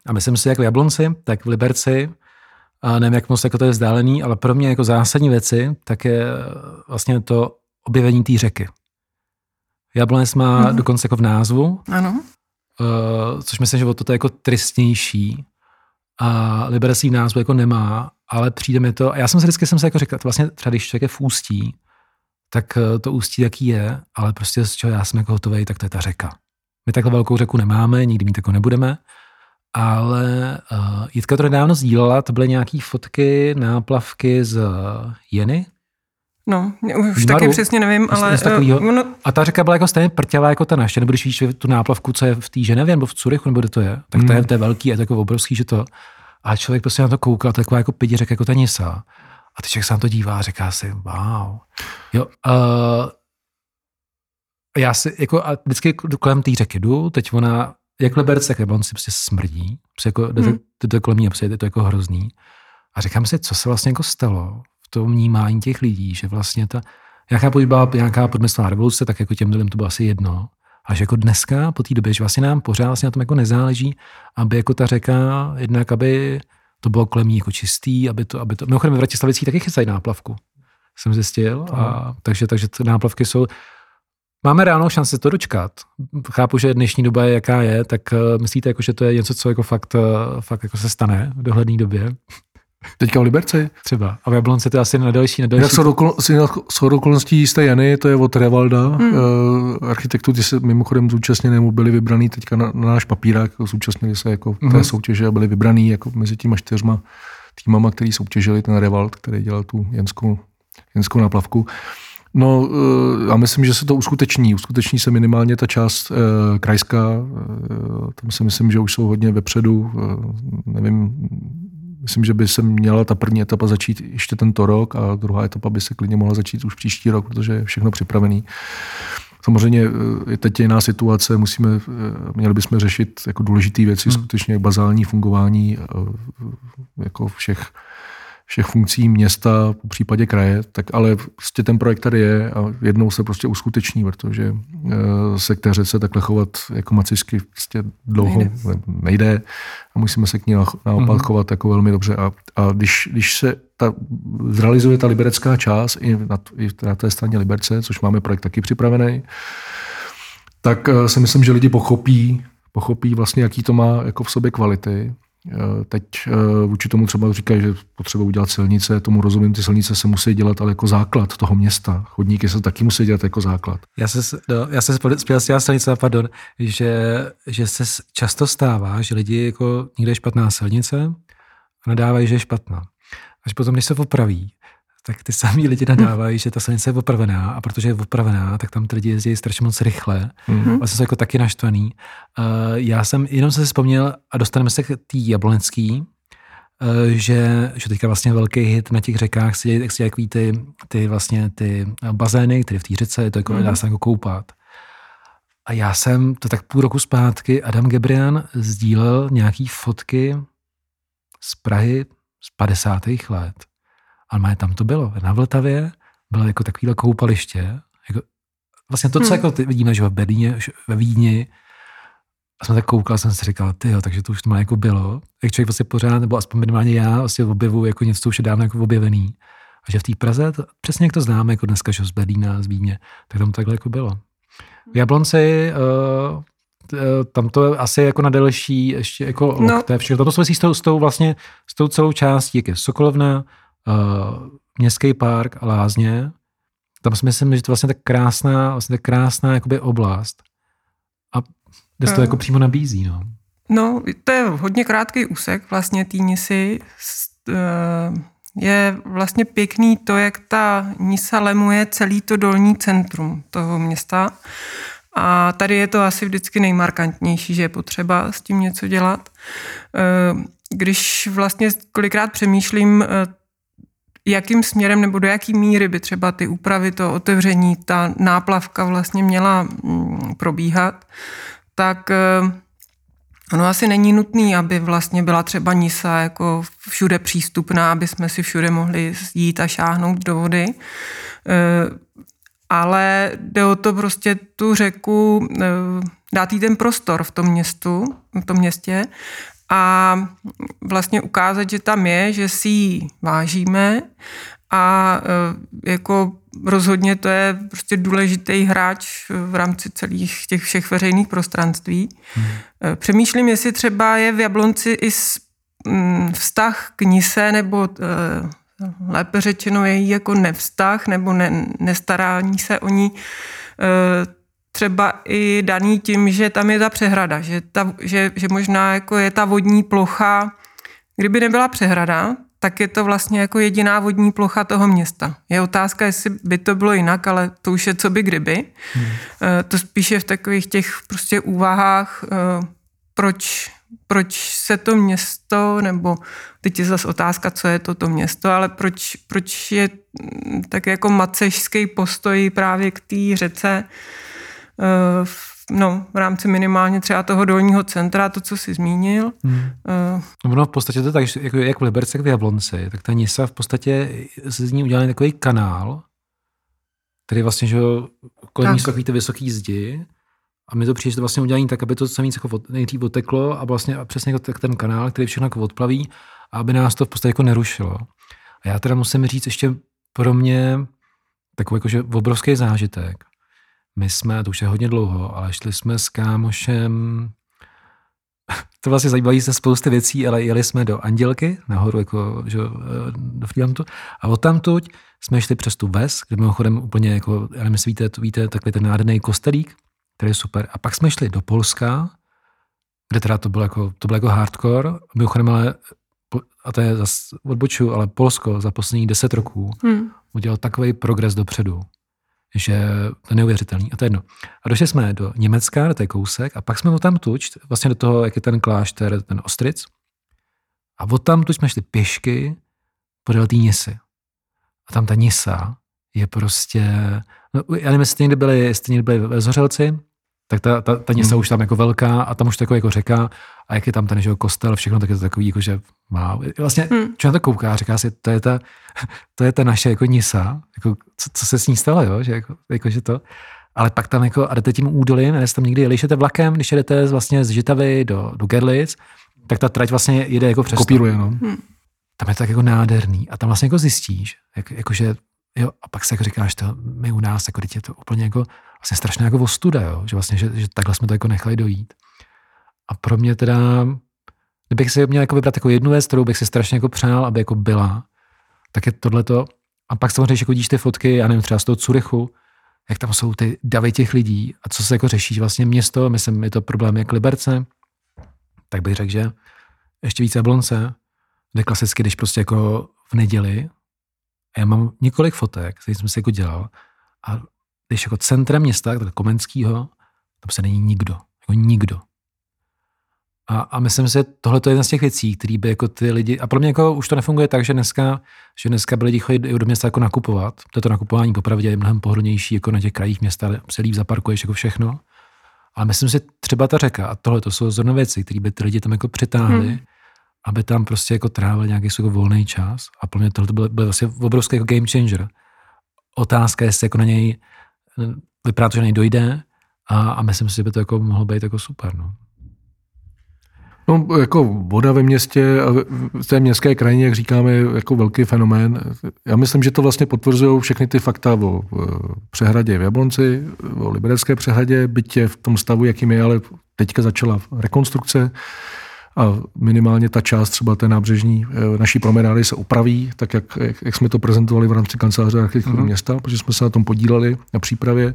A myslím si, jak v Jablonci, tak v Liberci, a nevím, jak moc jako to je vzdálený, ale pro mě jako zásadní věci, tak je vlastně to objevení té řeky. Jablonec má mm-hmm. dokonce jako v názvu, ano. Uh, což myslím, že o to je jako tristnější a Liberec v názvu jako nemá, ale přijde mi to, a já jsem se vždycky jsem se jako řekl, to vlastně třeba když člověk je v ústí, tak eh, to ústí jaký je, ale prostě z čeho já jsem jako hotový, tak to je ta řeka. My takhle velkou řeku nemáme, nikdy mít jako nebudeme, ale uh, Jitka to nedávno sdílela, to byly nějaké fotky, náplavky z Jeny, No, už taky přesně nevím, ale... Uh, ono... A ta řeka byla jako stejně prťavá jako ta naše, nebo když víš tu náplavku, co je v té Ženevě nebo v Curychu, nebo kde to je, tak to je, hmm. to je velký, je to jako obrovský, že to... A člověk prostě na to koukal, taková jako pidi řeka, jako ta Nisa. A ty člověk se na to dívá a říká si, wow. Jo, uh, já si, jako, a vždycky kolem té řeky jdu, teď ona, jak Liberec, tak on si prostě smrdí, prostě jako, hmm. to, to, to kolem ní, prostě je to jako hrozný. A říkám si, co se vlastně jako stalo to vnímání těch lidí, že vlastně ta, že byla nějaká podmyslná revoluce, tak jako těm lidem to bylo asi jedno. A že jako dneska, po té době, že vlastně nám pořád vlastně na tom jako nezáleží, aby jako ta řeka, jednak aby to bylo kolem ní jako čistý, aby to, aby to, mimochodem ve Vratislavicí taky chystají náplavku, jsem zjistil, a, takže, takže ty náplavky jsou, Máme reálnou šanci to dočkat. Chápu, že dnešní doba je jaká je, tak uh, myslíte, jako, že to je něco, co jako fakt, uh, fakt jako se stane v dohledné době? Teďka v Liberci? Třeba. A v Jablonce to je asi na další, na další. Jak okolností jisté Jany, to je od Revalda, hmm. uh, architektů, ty se mimochodem zúčastněnému byli vybraný teďka na, na náš papírák, jako zúčastnili se jako hmm. té soutěže a byli vybraný jako mezi těma čtyřma týmama, který soutěžili ten Revald, který dělal tu jenskou, jenskou náplavku. No, já myslím, že se to uskuteční. Uskuteční se minimálně ta část uh, krajská. Uh, tam si myslím, že už jsou hodně vepředu. Uh, nevím, Myslím, že by se měla ta první etapa začít ještě tento rok a druhá etapa by se klidně mohla začít už příští rok, protože je všechno připravený. Samozřejmě eh, je teď jiná situace, musíme, eh, měli bychom řešit jako důležité věci, hmm. skutečně bazální fungování eh, jako všech všech funkcí města, po případě kraje, tak ale prostě ten projekt tady je a jednou se prostě uskuteční, protože se k té řece takhle chovat jako macišky prostě dlouho nejde, nejde a musíme se k ní naopak mm-hmm. chovat jako velmi dobře. A, a když, když se ta, zrealizuje ta liberecká část i na, i na té straně Liberce, což máme projekt taky připravený, tak si myslím, že lidi pochopí, pochopí vlastně, jaký to má jako v sobě kvality Eh, teď eh, vůči tomu třeba říkají, že potřeba udělat silnice, tomu rozumím, ty silnice se musí dělat ale jako základ toho města. Chodníky se taky musí dělat jako základ. Já se, no, já se spěl s silnice, pardon, že, že se často stává, že lidi jako někde je špatná silnice a nadávají, že je špatná. Až potom, když se opraví, tak ty samý lidi nadávají, že ta silnice je opravená a protože je opravená, tak tam ty lidi jezdí strašně moc rychle mm-hmm. a jsou jako taky naštvaný. Uh, já jsem, jenom se vzpomněl a dostaneme se k té jablonecký, uh, že, že teďka vlastně velký hit na těch řekách si dělají takový ty, ty vlastně ty bazény, které v té řece, to jako, mm-hmm. dá se jako koupat. A já jsem to tak půl roku zpátky, Adam Gebrian sdílel nějaký fotky z Prahy z 50. let ale tam to bylo. Na Vltavě bylo jako takovýhle koupaliště. Jako, vlastně to, co hmm. jako ty vidíme, že v Berlíně, ve Vídni, a jsem tak koukal, jsem si říkal, ty takže to už má jako bylo. Jak člověk vlastně pořád, nebo aspoň minimálně já, vlastně objevu jako něco, co už je dávno jako objevený. A že v té Praze, to, přesně jak to známe, jako dneska, že z Berlína, z Vídně, tak tam takhle jako bylo. V Jablonci, uh, tam to asi jako na delší ještě jako no. lokte, všechno. to souvisí s tou, s tou vlastně, s tou celou částí, jak je Sokolovna, uh, městský park a lázně. Tam si myslím, že to vlastně tak krásná, vlastně tak krásná jakoby oblast. A kde se to jako přímo nabízí. No. no, to je hodně krátký úsek vlastně tý Nisy. Eh, je vlastně pěkný to, jak ta Nisa lemuje celý to dolní centrum toho města. A tady je to asi vždycky nejmarkantnější, že je potřeba s tím něco dělat. Eh, když vlastně kolikrát přemýšlím, jakým směrem nebo do jaký míry by třeba ty úpravy, to otevření, ta náplavka vlastně měla mm, probíhat, tak eh, Ono asi není nutný, aby vlastně byla třeba Nisa jako všude přístupná, aby jsme si všude mohli jít a šáhnout do vody. E, ale jde o to prostě tu řeku e, dát jí ten prostor v tom městu, v tom městě a vlastně ukázat, že tam je, že si ji vážíme a e, jako rozhodně to je prostě důležitý hráč v rámci celých těch všech veřejných prostranství. Hmm. Přemýšlím, jestli třeba je v Jablonci i mm, vztah k Nise, nebo e, lépe řečeno je jako nevztah, nebo ne, nestarání se o ní, třeba i daný tím, že tam je ta přehrada, že, ta, že, že možná jako je ta vodní plocha, kdyby nebyla přehrada, tak je to vlastně jako jediná vodní plocha toho města. Je otázka, jestli by to bylo jinak, ale to už je co by kdyby. Hmm. Eh, to spíše v takových těch prostě úvahách, eh, proč, proč se to město, nebo teď je zase otázka, co je to to město, ale proč, proč je mm, tak jako macežský postoj právě k té řece, Eh, no, v rámci minimálně třeba toho dolního centra, to, co jsi zmínil. Hmm. Uh, no, v podstatě to tak, jako, jak v Liberci, tak v Jablonci, tak ta Nisa v podstatě se z ní udělal takový kanál, který vlastně, že kolem ní jsou takový ty vysoký zdi a mi to přijde, že to vlastně udělání tak, aby to víc jako nejdřív oteklo a vlastně a přesně jako ten kanál, který všechno jako odplaví a aby nás to v podstatě jako nerušilo. A já teda musím říct ještě pro mě takový jakože obrovský zážitek, my jsme, to už je hodně dlouho, ale šli jsme s kámošem, to vlastně zajímají se spousty věcí, ale jeli jsme do Andělky, nahoru jako, že, do Freelantu, a odtamtud jsme šli přes tu ves, kde mimochodem úplně jako, já nevím, víte, víte, takový ten nádherný kostelík, který je super. A pak jsme šli do Polska, kde teda to bylo jako, to bylo jako hardcore, mimochodem ale, a to je zase odboču, ale Polsko za posledních deset roků hmm. udělal takový progres dopředu že to je neuvěřitelný. A to je jedno. A došli jsme do Německa, do té kousek, a pak jsme tam tuč, vlastně do toho, jak je ten klášter, ten Ostric. A od tam jsme šli pěšky podél té Nisy. A tam ta Nisa je prostě, no, já nevím, jestli někdy byli, jestli někdy byli ve Zořelci, tak ta, ta, ta Nisa hmm. už tam jako velká a tam už takový jako řeka a jak je tam ten že, kostel, všechno, tak je to takový, jako, že wow. Vlastně, hmm. člověk na to kouká, říká si, to je ta, to je ta naše jako Nisa, jako, co, co, se s ní stalo, jo? Že, jako, jako, že to, ale pak tam jako, a jdete tím údolím, a tam někdy jeli, jdete vlakem, když jedete vlastně z Žitavy do, do Gerlitz, tak ta trať vlastně jede jako přes Kopíruje, no. Hmm. Tam je to tak jako nádherný a tam vlastně jako zjistíš, jak, jako, že Jo, a pak se jako říkáš, to my u nás, jako je to úplně jako vlastně strašně jako ostuda, jo? že vlastně, že, že, takhle jsme to jako nechali dojít. A pro mě teda, kdybych si měl jako vybrat jako jednu věc, kterou bych si strašně jako přál, aby jako byla, tak je tohleto. A pak samozřejmě, když jako vidíš ty fotky, já nevím, třeba z toho Curychu, jak tam jsou ty davy těch lidí a co se jako řeší vlastně město, myslím, je to problém jak Liberce, tak bych řekl, že ještě více Jablonce, kde klasicky, když prostě jako v neděli a já mám několik fotek, které jsem si jako dělal. A když jako centrem města, tak Komenského, tam se není nikdo. Jako nikdo. A, a myslím si, že tohle je jedna z těch věcí, které by jako ty lidi, a pro mě jako už to nefunguje tak, že dneska, že dneska by lidi chodí do města jako nakupovat. Toto nakupování popravdě je mnohem pohodlnější jako na těch krajích města, se líp zaparkuješ jako všechno. Ale myslím si, třeba ta řeka a tohle to jsou zrovna věci, které by ty lidi tam jako přitáhly. Hmm aby tam prostě jako trávil nějaký jako volný čas. A pro mě tohle byl, byl vlastně obrovský jako game changer. Otázka, jestli jako na něj vypadá to, že něj dojde a, a myslím si, že by to jako mohlo být jako super. No. No, jako voda ve městě a v té městské krajině, jak říkáme, je jako velký fenomén. Já myslím, že to vlastně potvrzují všechny ty fakta o přehradě v Jablonci, o liberecké přehradě, bytě v tom stavu, jakým je, ale teďka začala rekonstrukce a minimálně ta část třeba té nábřežní eh, naší promenády se opraví, tak jak, jak, jak jsme to prezentovali v rámci kanceláře architektury mm-hmm. města, protože jsme se na tom podíleli na přípravě.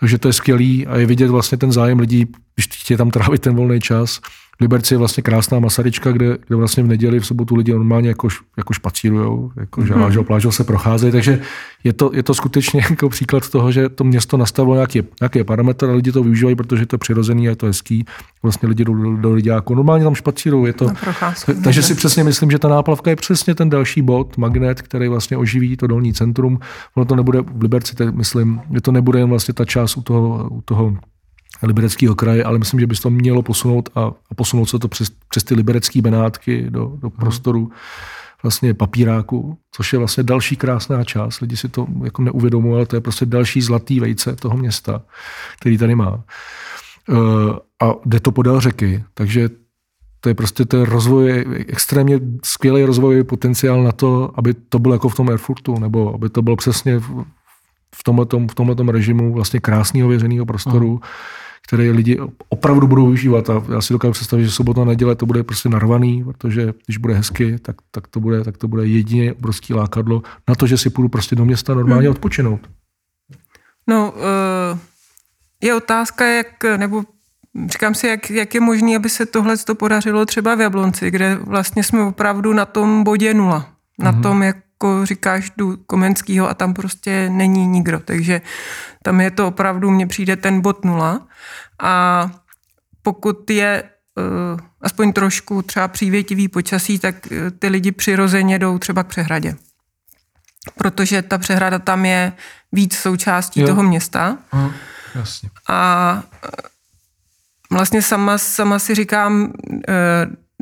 Takže to je skvělý a je vidět vlastně ten zájem lidí, když chtějí tam trávit ten volný čas, Liberci je vlastně krásná Masaryčka, kde, kde vlastně v neděli, v sobotu lidi normálně jako, jako špacírujou, jako mm-hmm. plážou se procházejí, takže je to, je to skutečně jako příklad toho, že to město nastavilo nějaký, nějaký parametr a lidi to využívají, protože to je přirozený a je to hezký. Vlastně lidi jdou do, do jako normálně tam špacírují. Je to, procházku, takže si přesně myslím, že ta náplavka je přesně ten další bod, magnet, který vlastně oživí to dolní centrum. Ono to nebude v Liberci, tak myslím, že to nebude jen vlastně ta část u toho, u toho libereckého kraje, ale myslím, že by se to mělo posunout a, a posunout se to přes, přes ty liberecké benátky do, do prostoru vlastně papíráku, což je vlastně další krásná část. Lidi si to jako neuvědomují, ale to je prostě další zlatý vejce toho města, který tady má. E, a jde to podél řeky, takže to je prostě je rozvoj, extrémně skvělý rozvojový potenciál na to, aby to bylo jako v tom Erfurtu, nebo aby to bylo přesně v tomhletom, v tomhletom režimu vlastně krásného věřeného prostoru, uh který lidi opravdu budou využívat. A já si dokážu představit, že sobota a neděle to bude prostě narvaný, protože když bude hezky, tak, tak, to, bude, tak to bude jedině obrovský lákadlo na to, že si půjdu prostě do města normálně hmm. odpočinout. No, uh, je otázka, jak, nebo říkám si, jak, jak je možné, aby se tohle to podařilo třeba v Jablonci, kde vlastně jsme opravdu na tom bodě nula. Na mm-hmm. tom, jak jako říkáš, jdu Komenskýho a tam prostě není nikdo. Takže tam je to opravdu, mně přijde ten bod nula. A pokud je uh, aspoň trošku třeba přívětivý počasí, tak uh, ty lidi přirozeně jdou třeba k přehradě. Protože ta přehrada tam je víc součástí jo. toho města. Aha, jasně. A uh, vlastně sama, sama si říkám,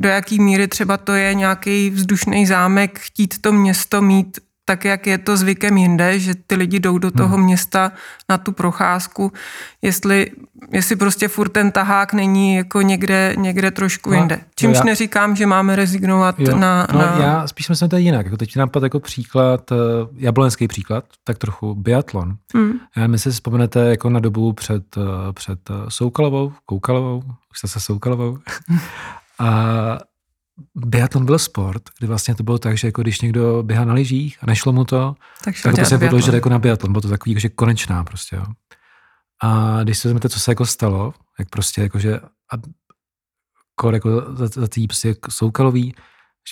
do jaký míry třeba to je nějaký vzdušný zámek, chtít to město mít tak, jak je to zvykem jinde, že ty lidi jdou do toho hmm. města na tu procházku, jestli, jestli prostě furt ten tahák není jako někde, někde trošku no, jinde. Čímž já, neříkám, že máme rezignovat jo, na, no, na... Já spíš myslím to jinak. Jako teď napad jako příklad, uh, jablonský příklad, tak trochu biatlon. Hmm. Já myslím, si vzpomenete jako na dobu před, uh, před uh, Soukalovou, Koukalovou, už jste se Soukalovou. A biatlon byl sport, kdy vlastně to bylo tak, že jako když někdo běhá na lyžích a nešlo mu to, tak, tak to se podložil jako na biatlon. Bylo to takový že konečná prostě. Jo. A když se vezmete, co se jako stalo, jak prostě jakože a kor jako za, za tý prostě soukalový,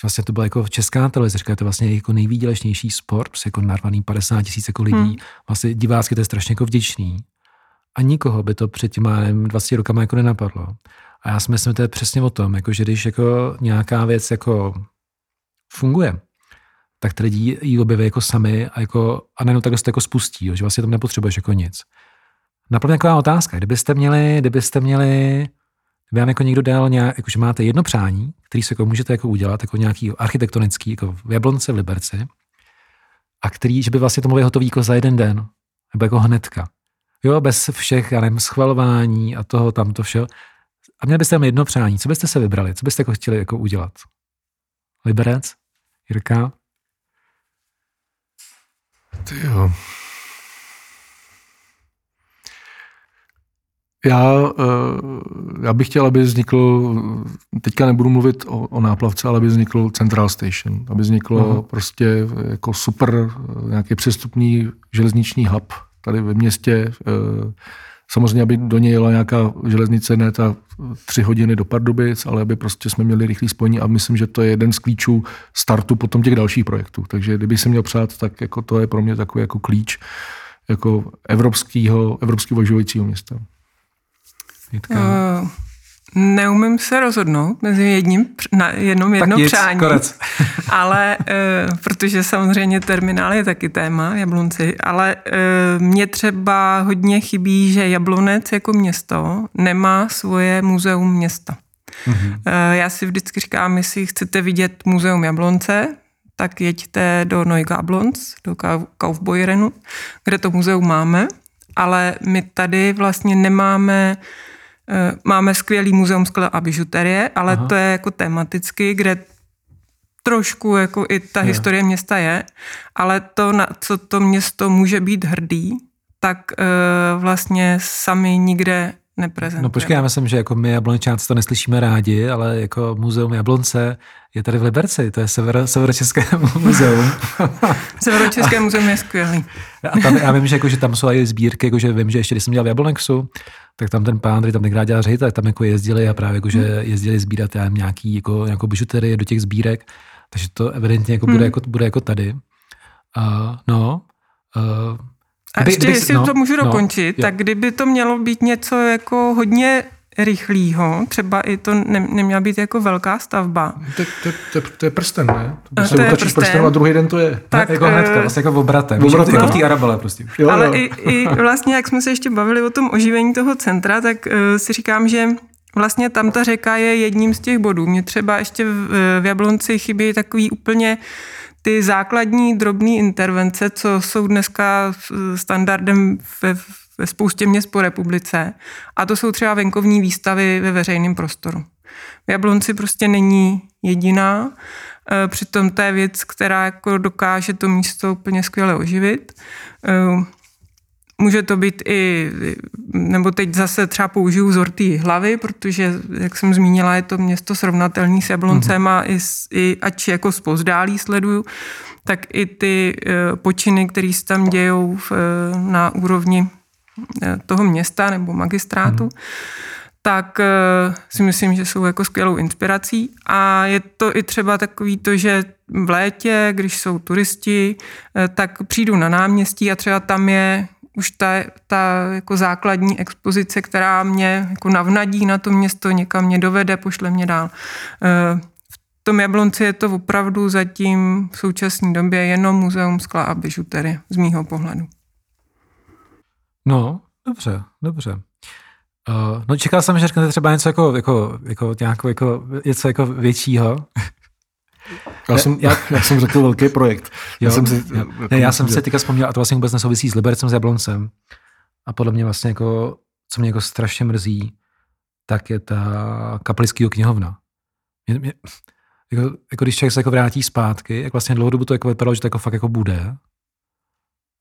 že vlastně to byla jako česká televize, říká, to vlastně jako nejvýdělečnější sport, prostě jako narvaný 50 tisíc jako lidí, hmm. vlastně divácky to je strašně jako vděčný. A nikoho by to před těma 20 rokama jako nenapadlo. A já si myslím, že to je přesně o tom, jako že když jako nějaká věc jako funguje, tak ty lidi ji objeví jako sami a, jako, a nejenom takhle se to jako spustí, jo, že vlastně tam nepotřebuješ jako nic. Naplně taková otázka, kdybyste měli, kdybyste měli, kdyby vám jako někdo dal nějak, jako že máte jedno přání, který se jako můžete jako udělat, jako nějaký architektonický, jako v Jablonce v Liberci, a který, že by vlastně to mohli hotový jako za jeden den, nebo jako hnedka. Jo, bez všech, já nevím, schvalování a toho, tamto všeho. A měli byste tam jedno přání. Co byste se vybrali? Co byste jako chtěli jako udělat? Liberec? Jirka? Ty jo. Já, eh, já bych chtěl, aby vznikl, teďka nebudu mluvit o, o náplavce, ale aby vznikl Central Station, aby vzniklo uh-huh. prostě jako super eh, nějaký přestupní železniční hub tady ve městě, eh, Samozřejmě, aby do něj jela nějaká železnice, ne ta tři hodiny do Pardubic, ale aby prostě jsme měli rychlý spojení a myslím, že to je jeden z klíčů startu potom těch dalších projektů. Takže kdybych se měl přát, tak jako to je pro mě takový jako klíč jako evropského, evropského živojícího města. Uh, Neumím se rozhodnout mezi jedním, na jednom jedno tak přání, ale e, protože samozřejmě terminál je taky téma, Jablonci, ale e, mně třeba hodně chybí, že Jablonec jako město nemá svoje muzeum města. Mm-hmm. E, já si vždycky říkám, jestli chcete vidět muzeum Jablonce, tak jeďte do Neugablonc, do Kaufbeuerenu, kde to muzeum máme, ale my tady vlastně nemáme máme skvělý muzeum skla a bižuterie, ale Aha. to je jako tematicky, kde trošku jako i ta je. historie města je, ale to, na co to město může být hrdý, tak uh, vlastně sami nikde neprezentujeme. No počkej, já myslím, že jako my jablončáci to neslyšíme rádi, ale jako muzeum Jablonce je tady v Liberci, to je sever, severočeské muzeum. severočeské muzeum je skvělý. A tam, já vím, že, jako, že tam jsou i sbírky, jako, že vím, že ještě když jsem dělal v Jablonexu, tak tam ten pán, který tam tenkrát dělal ředitel, tak tam jako jezdili a právě jako, že hmm. jezdili sbírat já nějaký jako, nějakou bižuterii do těch sbírek, takže to evidentně jako hmm. bude, jako, bude jako tady. Uh, no, uh, a ještě, kdyby, jestli no, to můžu no, dokončit, no, tak kdyby to mělo být něco jako hodně rychlýho, třeba i to ne, neměla být jako velká stavba. To, to, to, to je prsten, ne? To, to prostě je prsten. prsten a druhý den to je. Tak, jako hnedka, eh, vlastně jako obratem. obratem. Jako v té Arabele prostě. Jo, Ale jo. i, i vlastně, jak jsme se ještě bavili o tom oživení toho centra, tak uh, si říkám, že vlastně tam ta řeka je jedním z těch bodů. Mně třeba ještě v, v Jablonci chybí takový úplně ty základní drobné intervence, co jsou dneska standardem ve, ve spoustě měst po republice. A to jsou třeba venkovní výstavy ve veřejném prostoru. V Jablonci prostě není jediná, e, přitom to je věc, která jako dokáže to místo úplně skvěle oživit. E, Může to být i, nebo teď zase třeba použiju vzor té hlavy, protože, jak jsem zmínila, je to město srovnatelný s Jabloncem a i, i ač jako zpozdálí sleduju, tak i ty eh, počiny, které se tam dějou v, eh, na úrovni eh, toho města nebo magistrátu, tak eh, si myslím, že jsou jako skvělou inspirací. A je to i třeba takový to, že v létě, když jsou turisti, eh, tak přijdu na náměstí a třeba tam je už ta, ta jako základní expozice, která mě jako navnadí na to město, někam mě dovede, pošle mě dál. Eh, V tom Jablonci je to opravdu zatím v současné době jenom muzeum skla a bižuterie, z mýho pohledu. No, dobře, dobře. Uh, no čekal jsem, že řeknete třeba něco jako, jako, jako, nějakou, jako něco jako většího. Já, jsem, já, já jsem řekl velký projekt. Jo, já jsem si, jo. Ne, já jsem si teďka vzpomněl, a to vlastně vůbec nesouvisí s Libercem, s Jabloncem. A podle mě vlastně jako, co mě jako strašně mrzí, tak je ta kaplického knihovna. Mě, mě, jako, jako, když člověk se jako vrátí zpátky, jak vlastně dlouho dobu to jako vypadalo, že to jako fakt jako bude.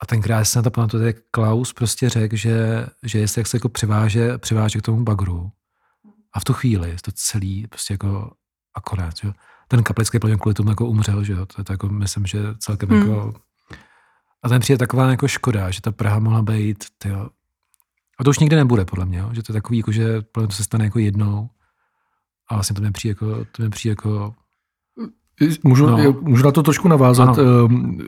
A tenkrát jsem na to pamatuju, jak Klaus prostě řekl, že, že jestli jak se jako přiváže, přiváže k tomu bagru. A v tu chvíli to celý prostě jako a konec. Jo. Ten kaplický plně kvůli tomu jako umřel, že jo. To je to jako, myslím, že celkem Hmm. jako... A ten přijde taková jako škoda, že ta Praha mohla být, tyjo. A to už nikdy nebude, podle mě, jo. že to je takový, jako, že podle mě to se stane jako jednou. A vlastně to mi přijde jako, to mi přijde jako Můžu, No. můžu na to trošku navázat. Ano. Um,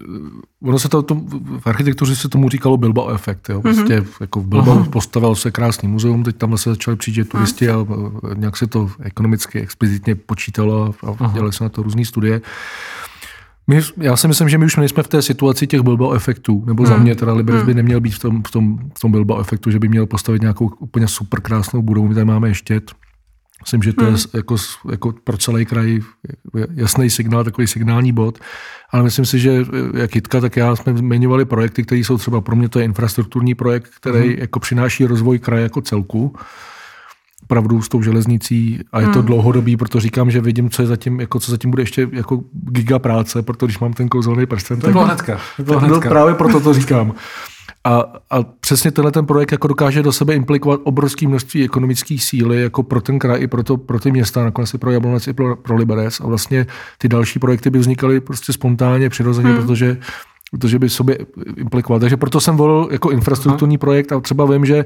ono se to, to, v architektuře se tomu říkalo Bilbao efekt. Jo? Prostě mm-hmm. jako v Bilbao Aha. postavil se krásný muzeum, teď tam zase začali přijít turisti a nějak se to ekonomicky explicitně počítalo a Aha. dělali se na to různé studie. My, já si myslím, že my už nejsme v té situaci těch Bilbao efektů, nebo za Hmm. mě teda Liberec by neměl být v tom, v, tom, v tom Bilbao efektu, že by měl postavit nějakou úplně super krásnou budovu. My tady máme ještě Myslím, že to Hmm. je jako, jako pro celý kraj jasný signál, takový signální bod. Ale myslím si, že jak Jitka, tak já jsme zmiňovali projekty, které jsou třeba pro mě to je infrastrukturní projekt, který Hmm. jako přináší rozvoj kraje jako celku opravdu s tou železnicí a je to Hmm. dlouhodobý, proto říkám, že vidím, co je zatím, jako co zatím bude ještě jako giga práce, protože když mám ten kouzelný prsten, To bylo hnedka. To bylo tak no, hnedka. právě proto to říkám. A, a přesně tenhle ten projekt jako dokáže do sebe implikovat obrovské množství ekonomické síly jako pro ten kraj i pro, to, pro ty města, nakonec i pro Jablonec, i pro, pro Liberec. A vlastně ty další projekty by vznikaly prostě spontánně, přirozeně, hmm. protože protože by sobě implikoval. Takže proto jsem volil jako infrastrukturní projekt a třeba vím, že eh,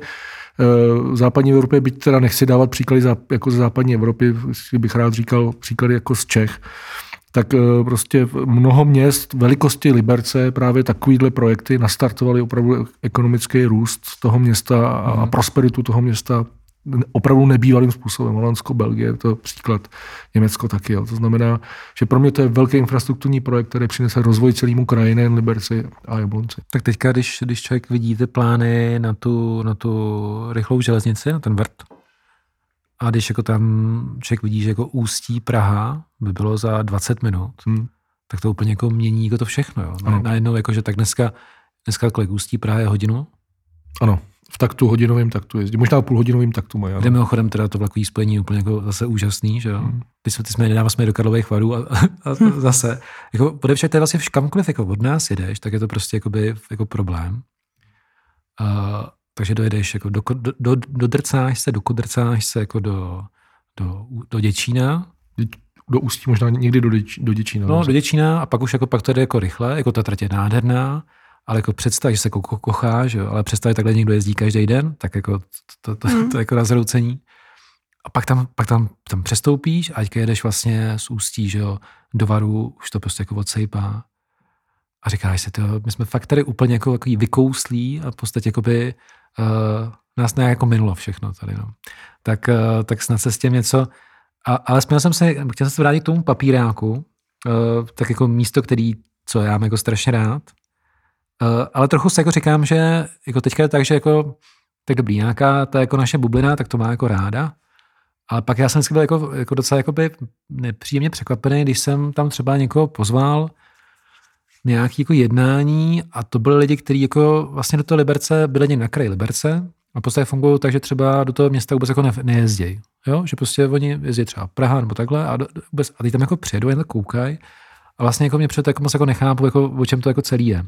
v západní Evropě, byť teda nechci dávat příklady jako ze západní Evropy, bych rád říkal příklady jako z Čech, tak eh, prostě mnoho měst velikosti Liberce právě takovýhle projekty nastartovaly opravdu ekonomický růst toho města a, a prosperitu toho města opravdu nebývalým způsobem. Holandsko, Belgie, to příklad, Německo taky. Jo. To znamená, že pro mě to je velký infrastrukturní projekt, který přinese rozvoj celému kraji, nejen Liberci a Jablonci. Tak teďka, když, když člověk vidí ty plány na tu, na tu rychlou železnici, na ten vrt, a když jako tam člověk vidí, že jako ústí Praha by bylo za 20 minut, Hmm. tak to úplně jako mění jako to všechno. Jo. Na, Ano. najednou jako, že tak dneska, dneska kolik ústí Praha je hodinu, Ano, v taktu hodinovým taktu jezdí. Možná půlhodinovým taktu mají. kde Ano. mimochodem teda to vlakový spojení je úplně jako zase úžasný, že jo. Hmm. Ty jsme, ty jsme nedávno jsme do Karlových varů a, a, a zase, jako podevšak to je vlastně kamkoliv jako od nás jedeš, tak je to prostě jakoby, jako problém. Uh, takže dojedeš jako do, do, do, dodrcáš se, dokodrcáš se jako do, do, do Děčína, Do Ústí, možná někdy do, Děč, do Děčína. no do Děčína a pak už jako pak to jde jako rychle, jako ta trať je nádherná, ale jako představ, že se ko- ko- kochá, že jo, ale představ, že takhle někdo jezdí každý den, tak jako to, to, to, to, to je jako na zhroucení. A pak tam, pak tam, tam přestoupíš a teďka jedeš vlastně z Ústí, že jo, do Varu, už to prostě jako odsejpá. A říkáš si, tyjo, my jsme fakt tady úplně jako takový vykouslí a v podstatě jakoby uh, nás nějak jako minulo všechno tady, no. Tak, eh, tak snad se s tím něco, a, ale směl jsem se, chtěl jsem se vrátit k tomu papíráku, eh, tak jako místo, který, co já mám jako strašně rád, eh, ale trochu se jako říkám, že jako teďka je tak, že jako, tak dobrý, nějaká ta jako naše bublina, tak to má jako ráda, ale pak já jsem vždycky byl jako, jako docela jakoby nepříjemně překvapený, když jsem tam třeba někoho pozval, nějaký jako jednání a to byly lidi, kteří jako vlastně do toho Liberce byli někde na kraji Liberce a podstatě fungují tak, že třeba do toho města vůbec jako ne, nejezdějí. Jo? Že prostě oni jezdí třeba Praha nebo takhle a, do, vůbec, a teď tam jako přijedou, jen to koukají a vlastně jako mě před jako moc jako nechápu, jako, o čem to jako celý je.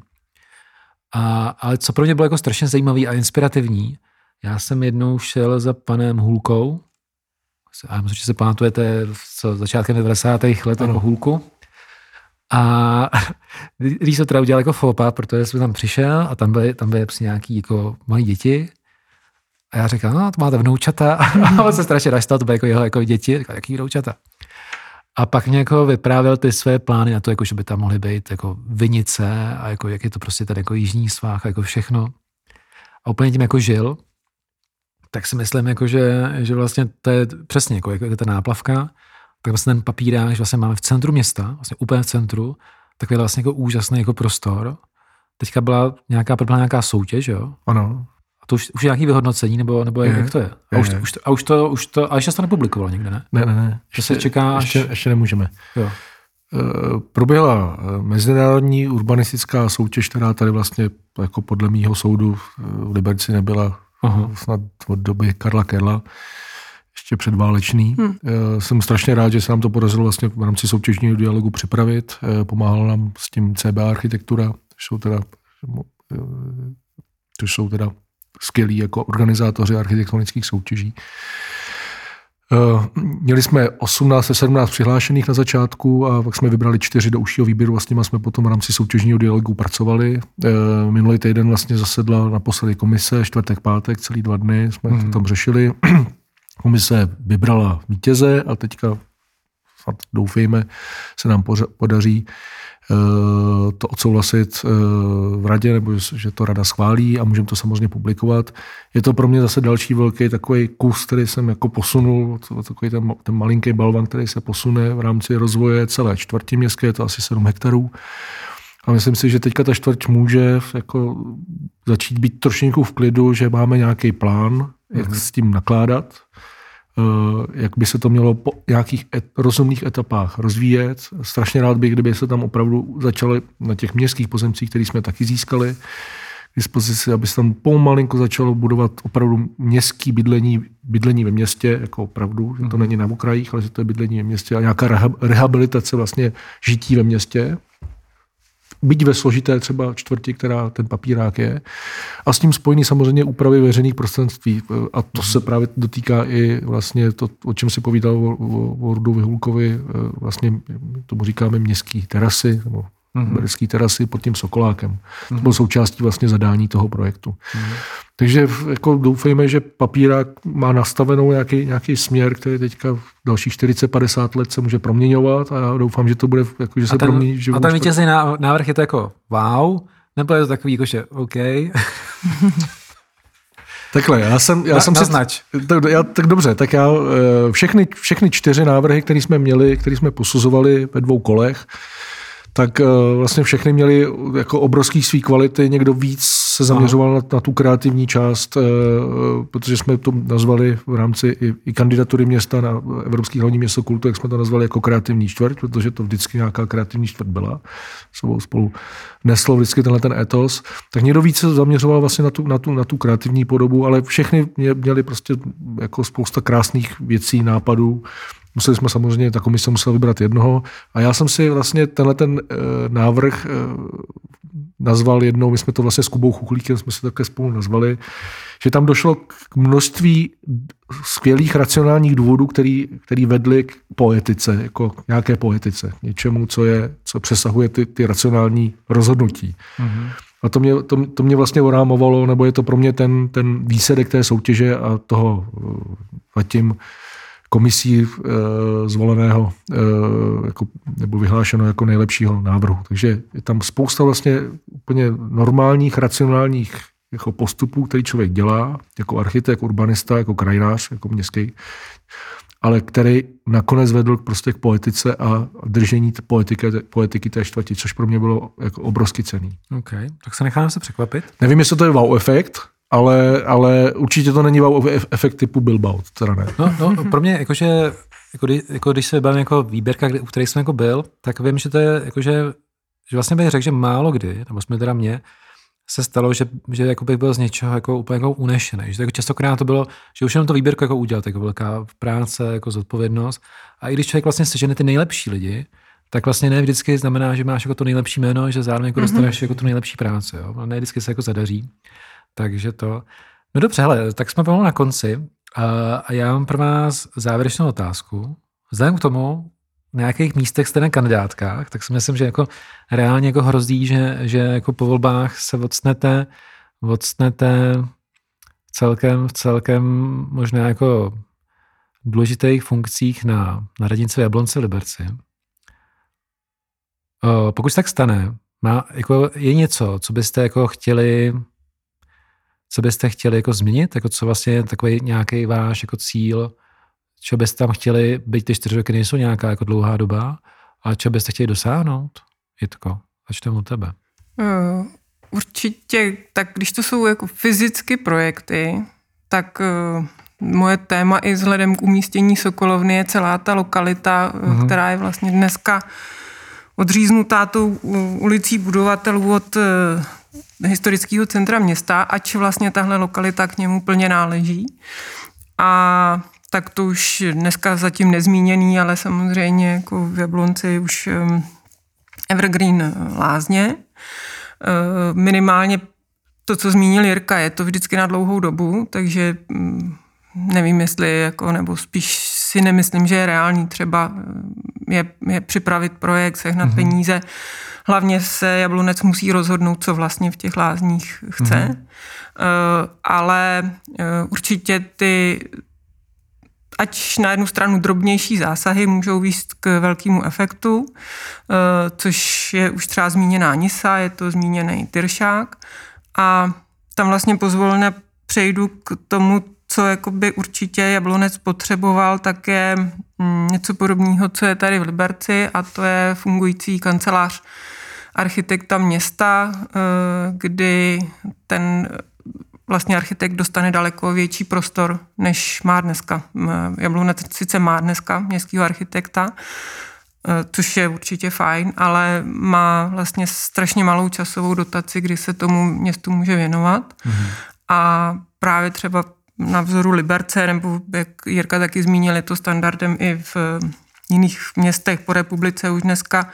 A, ale co pro mě bylo jako strašně zajímavý a inspirativní, já jsem jednou šel za panem Hulkou, a myslím, že se pamatujete co, začátkem 90. let jako Hulku, a když to teda udělal jako fopa, protože jsem tam přišel a tam byly, tam byly prostě nějaký jako malí děti a já říkal, no, to máte vnoučata. A on se strašně naštal, to byly jako jeho jako děti. Říkal, jaký vnoučata? A pak mě jako vyprávěl ty své plány na to, jako, že by tam mohly být jako vinice a jako, jak je to prostě tady jako jižní svách a jako všechno. A úplně tím jako žil. Tak si myslím, jako, že, že vlastně to je přesně jako, jako ta náplavka, tak vlastně ten papírák, že vlastně máme v centru města, vlastně úplně v centru, takový vlastně jako úžasný jako prostor. Teďka byla nějaká, byla nějaká soutěž, jo? Ano. A to už, už je nějaký vyhodnocení, nebo, nebo je, jak to je? A, je, už, to, už, a už to, už to, a ještě to nepublikovalo někde, ne? Ne, ne, ne. Že se čeká, až... ještě, ještě nemůžeme. Jo. Uh, proběhla eh, mezinárodní urbanistická soutěž, která tady vlastně jako podle mýho soudu v Liberci nebyla Aha. snad od doby Karla Kerla ještě předválečný. Hmm. Jsem strašně rád, že se nám to podařilo vlastně v rámci soutěžního dialogu připravit. Pomáhala nám s tím CB architektura, jsou teda, to jsou teda skvělí jako organizátoři architektonických soutěží. Měli jsme 18 17 přihlášených na začátku a pak jsme vybrali čtyři do užšího výběru a s nimi jsme potom v rámci soutěžního dialogu pracovali. Minulý týden vlastně zasedla naposledy komise, čtvrtek, pátek, celý dva dny jsme hmm. to tam řešili. Komise vybrala vítěze a teďka doufejme, se nám podaří eh, to odsouhlasit eh, v radě, nebo že to rada schválí a můžeme to samozřejmě publikovat. Je to pro mě zase další velký takový kus, který jsem jako posunul, takový ten, ten malinký balvan, který se posune v rámci rozvoje celé čtvrtí městské, je to asi 7 hektarů. A myslím si, že teďka ta čtvrť může jako začít být trošinku v klidu, že máme nějaký plán, jak mm-hmm. s tím nakládat Eh, jak by se to mělo po nějakých et, rozumných etapách rozvíjet. Strašně rád bych, kdyby se tam opravdu začaly na těch městských pozemcích, které jsme taky získali, k dispozici, aby se tam pomalinko začalo budovat opravdu městský bydlení, bydlení ve městě, jako opravdu, že to mhm. není na okrajích, ale že to je bydlení ve městě a nějaká rehabilitace vlastně žití ve městě byť ve složité třeba čtvrti, která ten papírák je. A s tím spojený samozřejmě úpravy veřejných prostranství. A to se právě dotýká i vlastně to, o čem si povídal o, o, o Rudu Vyhulkovi, vlastně tomu říkáme městský terasy, nebo mm-hmm. terasy pod tím Sokolákem. Mm-hmm. To bylo součástí vlastně zadání toho projektu. Mm-hmm. Takže jako doufejme, že papírák má nastavenou nějaký, nějaký směr, který teďka v dalších 40-50 let se může proměňovat a já doufám, že to bude, jako, že se a ten, promění. A ten vítězný návrh je to jako wow, nebo je to takový jako, že OK. Takhle, já jsem, já na, jsem si... Tak, já, tak dobře, tak já eh, všechny, všechny čtyři návrhy, které jsme měli, které jsme posuzovali ve dvou kolech, tak eh, vlastně všechny měly jako obrovský svý kvality, někdo víc se zaměřoval na, na tu kreativní část, eh, protože jsme to nazvali v rámci i, i kandidatury města na Evropský hlavní město kultu, jak jsme to nazvali jako kreativní čtvrť, protože to vždycky nějaká kreativní čtvrť byla. Sebou spolu neslo vždycky tenhle ten etos. Tak někdo víc se zaměřoval vlastně na tu, na tu, na tu kreativní podobu, ale všechny měli prostě jako spousta krásných věcí, nápadů, Museli jsme samozřejmě, ta komise musela vybrat jednoho a já jsem si vlastně tenhle ten e, návrh e, nazval jednou, my jsme to vlastně s Kubou Chuchlíkem, jsme se také spolu nazvali, že tam došlo k množství skvělých racionálních důvodů, který, který vedly k poetice, jako nějaké poetice, něčemu, co, je, co přesahuje ty, ty racionální rozhodnutí. Mm-hmm. A to mě, to, to mě vlastně orámovalo, nebo je to pro mě ten, ten výsledek té soutěže a toho zatím komisí e, zvoleného e, jako, nebo vyhlášeno jako nejlepšího návrhu. Takže je tam spousta vlastně úplně normálních, racionálních jako postupů, který člověk dělá, jako architekt, urbanista, jako krajinář, jako městský, ale který nakonec vedl prostě k politice a držení poetiky, poetiky té čtvrti, což pro mě bylo jako obrovsky cený. OK, tak se necháme se překvapit. Nevím, jestli to je wow efekt, ale, ale určitě to není wow efekt typu Bilbao, teda ne. No, no pro mě jakože, jako, kdy, jako když se bavím jako výběrka, u kterých jsem jako byl, tak vím, že to je jakože, že vlastně bych řekl, že málo kdy, nebo jsme teda mě, se stalo, že, že jako bych byl z něčeho jako úplně jako unešený. Že jako častokrát to bylo, že už jenom to výběrku jako udělat, jako velká práce, jako zodpovědnost. A i když člověk vlastně sežene ty nejlepší lidi, tak vlastně ne vždycky znamená, že máš jako to nejlepší jméno, že zároveň jako dostaneš mm-hmm. jako tu nejlepší práci. Jo? Ne vždycky se jako zadaří. Takže to... No dobře, hele, tak jsme pomalu na konci a, já mám pro vás závěrečnou otázku. Vzhledem k tomu, na nějakých místech jste na kandidátkách, tak si myslím, že jako reálně jako hrozí, že, že jako po volbách se odstnete, odstnete celkem, v celkem možná jako důležitých funkcích na, na radnici Jablonce v Liberci. O, pokud se tak stane, má, jako je něco, co byste jako chtěli co byste chtěli jako změnit, jako co vlastně je takový nějaký váš jako cíl, co byste tam chtěli, byť ty čtyři roky nejsou nějaká jako dlouhá doba, ale co byste chtěli dosáhnout? Jitko, začneme u tebe. Uh, určitě, tak když to jsou jako fyzicky projekty, tak uh, moje téma i vzhledem k umístění Sokolovny je celá ta lokalita, uh-huh. která je vlastně dneska odříznutá tou ulicí budovatelů od historického centra města, ač vlastně tahle lokalita k němu plně náleží. A tak to už dneska zatím nezmíněný, ale samozřejmě jako v Jablonci už Evergreen lázně. Eh, minimálně to, co zmínil Jirka, je to vždycky na dlouhou dobu, takže mm, nevím, jestli, jako, nebo spíš si nemyslím, že je reálný třeba eh, je, je připravit projekt, sehnat mm-hmm. peníze. Hlavně se Jablonec musí rozhodnout, co vlastně v těch lázních chce. Mm-hmm. Uh, ale uh, určitě ty ať na jednu stranu drobnější zásahy můžou výst k velkému efektu, eh, což je už třeba zmíněná Nisa, je to zmíněný Tyršák a tam vlastně pozvolně přejdu k tomu, co jakoby určitě Jablonec potřeboval, tak je mm, něco podobného, co je tady v Liberci a to je fungující kancelář architekta města, eh, kdy ten vlastně architekt dostane daleko větší prostor, než má dneska. Jablonec sice má dneska městského architekta, e, což je určitě fajn, ale má vlastně strašně malou časovou dotaci, kdy se tomu městu může věnovat. Mm-hmm. A právě třeba na vzoru Liberce, nebo jak Jirka taky zmínil, je to standardem i v jiných městech po republice už dneska,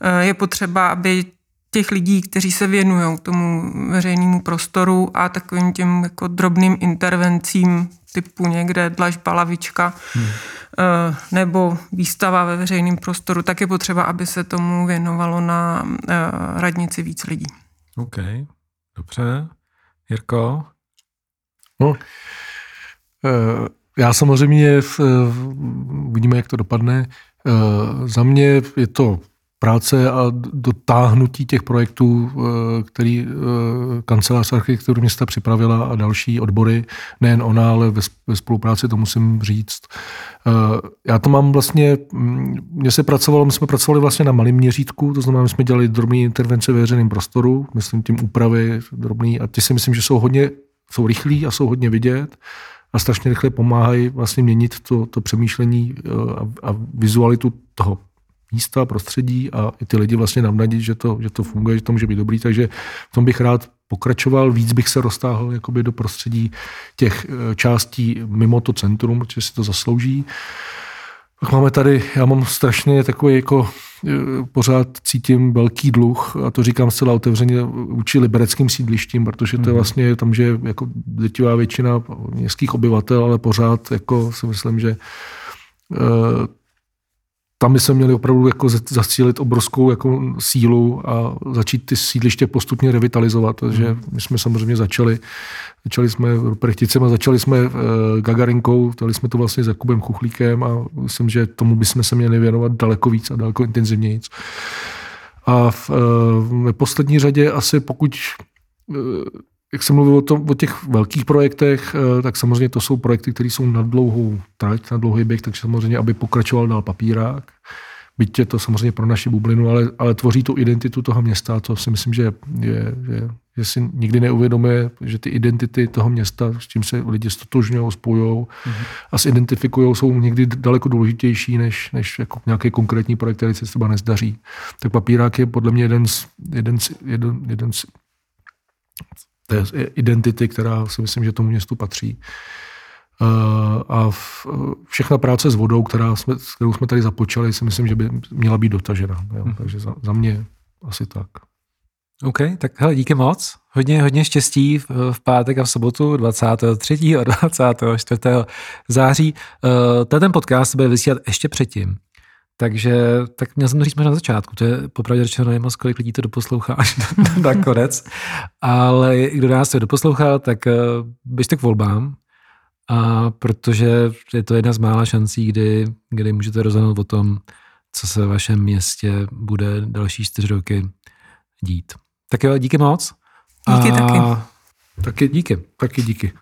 e, je potřeba, aby těch lidí, kteří se věnují tomu veřejnému prostoru a takovým těm jako drobným intervencím typu někde dlažba, lavička hmm. Eh, nebo výstava ve veřejném prostoru, tak je potřeba, aby se tomu věnovalo na eh, radnici víc lidí. OK, dobře. Jirko? No, eh, já samozřejmě uvidíme, jak to dopadne. Za mě je to práce a dotáhnutí těch projektů, eh, který eh, kancelář architektury města připravila a další odbory, nejen ona, ale ve, spolupráci to musím říct. Eh, já to mám vlastně, mm, mně se pracovalo, my jsme pracovali vlastně na malém měřítku, to znamená, my jsme dělali drobné intervence ve veřejném prostoru, myslím tím úpravy drobný a ty si myslím, že jsou hodně, jsou rychlí a jsou hodně vidět a strašně rychle pomáhají vlastně měnit to, to přemýšlení a, a vizualitu toho místa, prostředí a i ty lidi vlastně navnadit, že to, že to funguje, že to může být dobrý, takže v tom bych rád pokračoval, víc bych se roztáhl jakoby do prostředí těch eh, částí mimo to centrum, protože si to zaslouží. Pak máme tady, já mám strašně takový jako eh, pořád cítím velký dluh a to říkám zcela otevřeně vůči libereckým sídlištím, protože to je mhm. vlastně tam, že jako dětivá většina městských obyvatel, ale pořád jako si myslím, že eh, tam by se měli opravdu jako zacílit obrovskou jako sílu a začít ty sídliště postupně revitalizovat. Takže hmm. my jsme samozřejmě začali, začali jsme Prechticem a začali jsme uh, Gagarinkou, dali jsme to vlastně s Jakubem Chuchlíkem a myslím, že tomu bychom se měli věnovat daleko víc a daleko intenzivněji. A v, uh, v poslední řadě asi pokud uh, jak jsem mluvil o, tom, o těch velkých projektech, eh, tak samozřejmě to jsou projekty, které jsou na dlouhou trať, na dlouhý běh, takže samozřejmě, aby pokračoval dál papírák. Byť je to samozřejmě pro naši bublinu, ale, ale tvoří tu identitu toho města, to si myslím, že, je, že, že si nikdy neuvědomuje, že ty identity toho města, s tím se lidi stotožňují, spojují mm-hmm. a zidentifikují, jsou někdy daleko důležitější než, než jako nějaký konkrétní projekt, který se třeba nezdaří. Tak papírák je podle mě jeden z, jeden z, jeden, jeden z té identity, která si myslím, že tomu městu patří. Eh, a všechna práce s vodou, která jsme, kterou jsme tady započali, si myslím, že by měla být dotažena. Jo? Hmm. Takže za, za mě asi tak. OK, tak hele, díky moc. Hodně, hodně štěstí v, v pátek a v sobotu 23. a 24. září. Uh, ten podcast bude vysílat ještě předtím. Takže tak měl jsem to říct na začátku, to je popravdě řečeno nevím kolik lidí to doposlouchá až na konec, ale kdo nás to doposlouchal, tak uh, běžte k volbám, a protože je to jedna z mála šancí, kdy, kdy můžete rozhodnout o tom, co se ve vašem městě bude další čtyři roky dít. Tak jo, díky moc. Díky a... taky. Taky díky. Taky díky.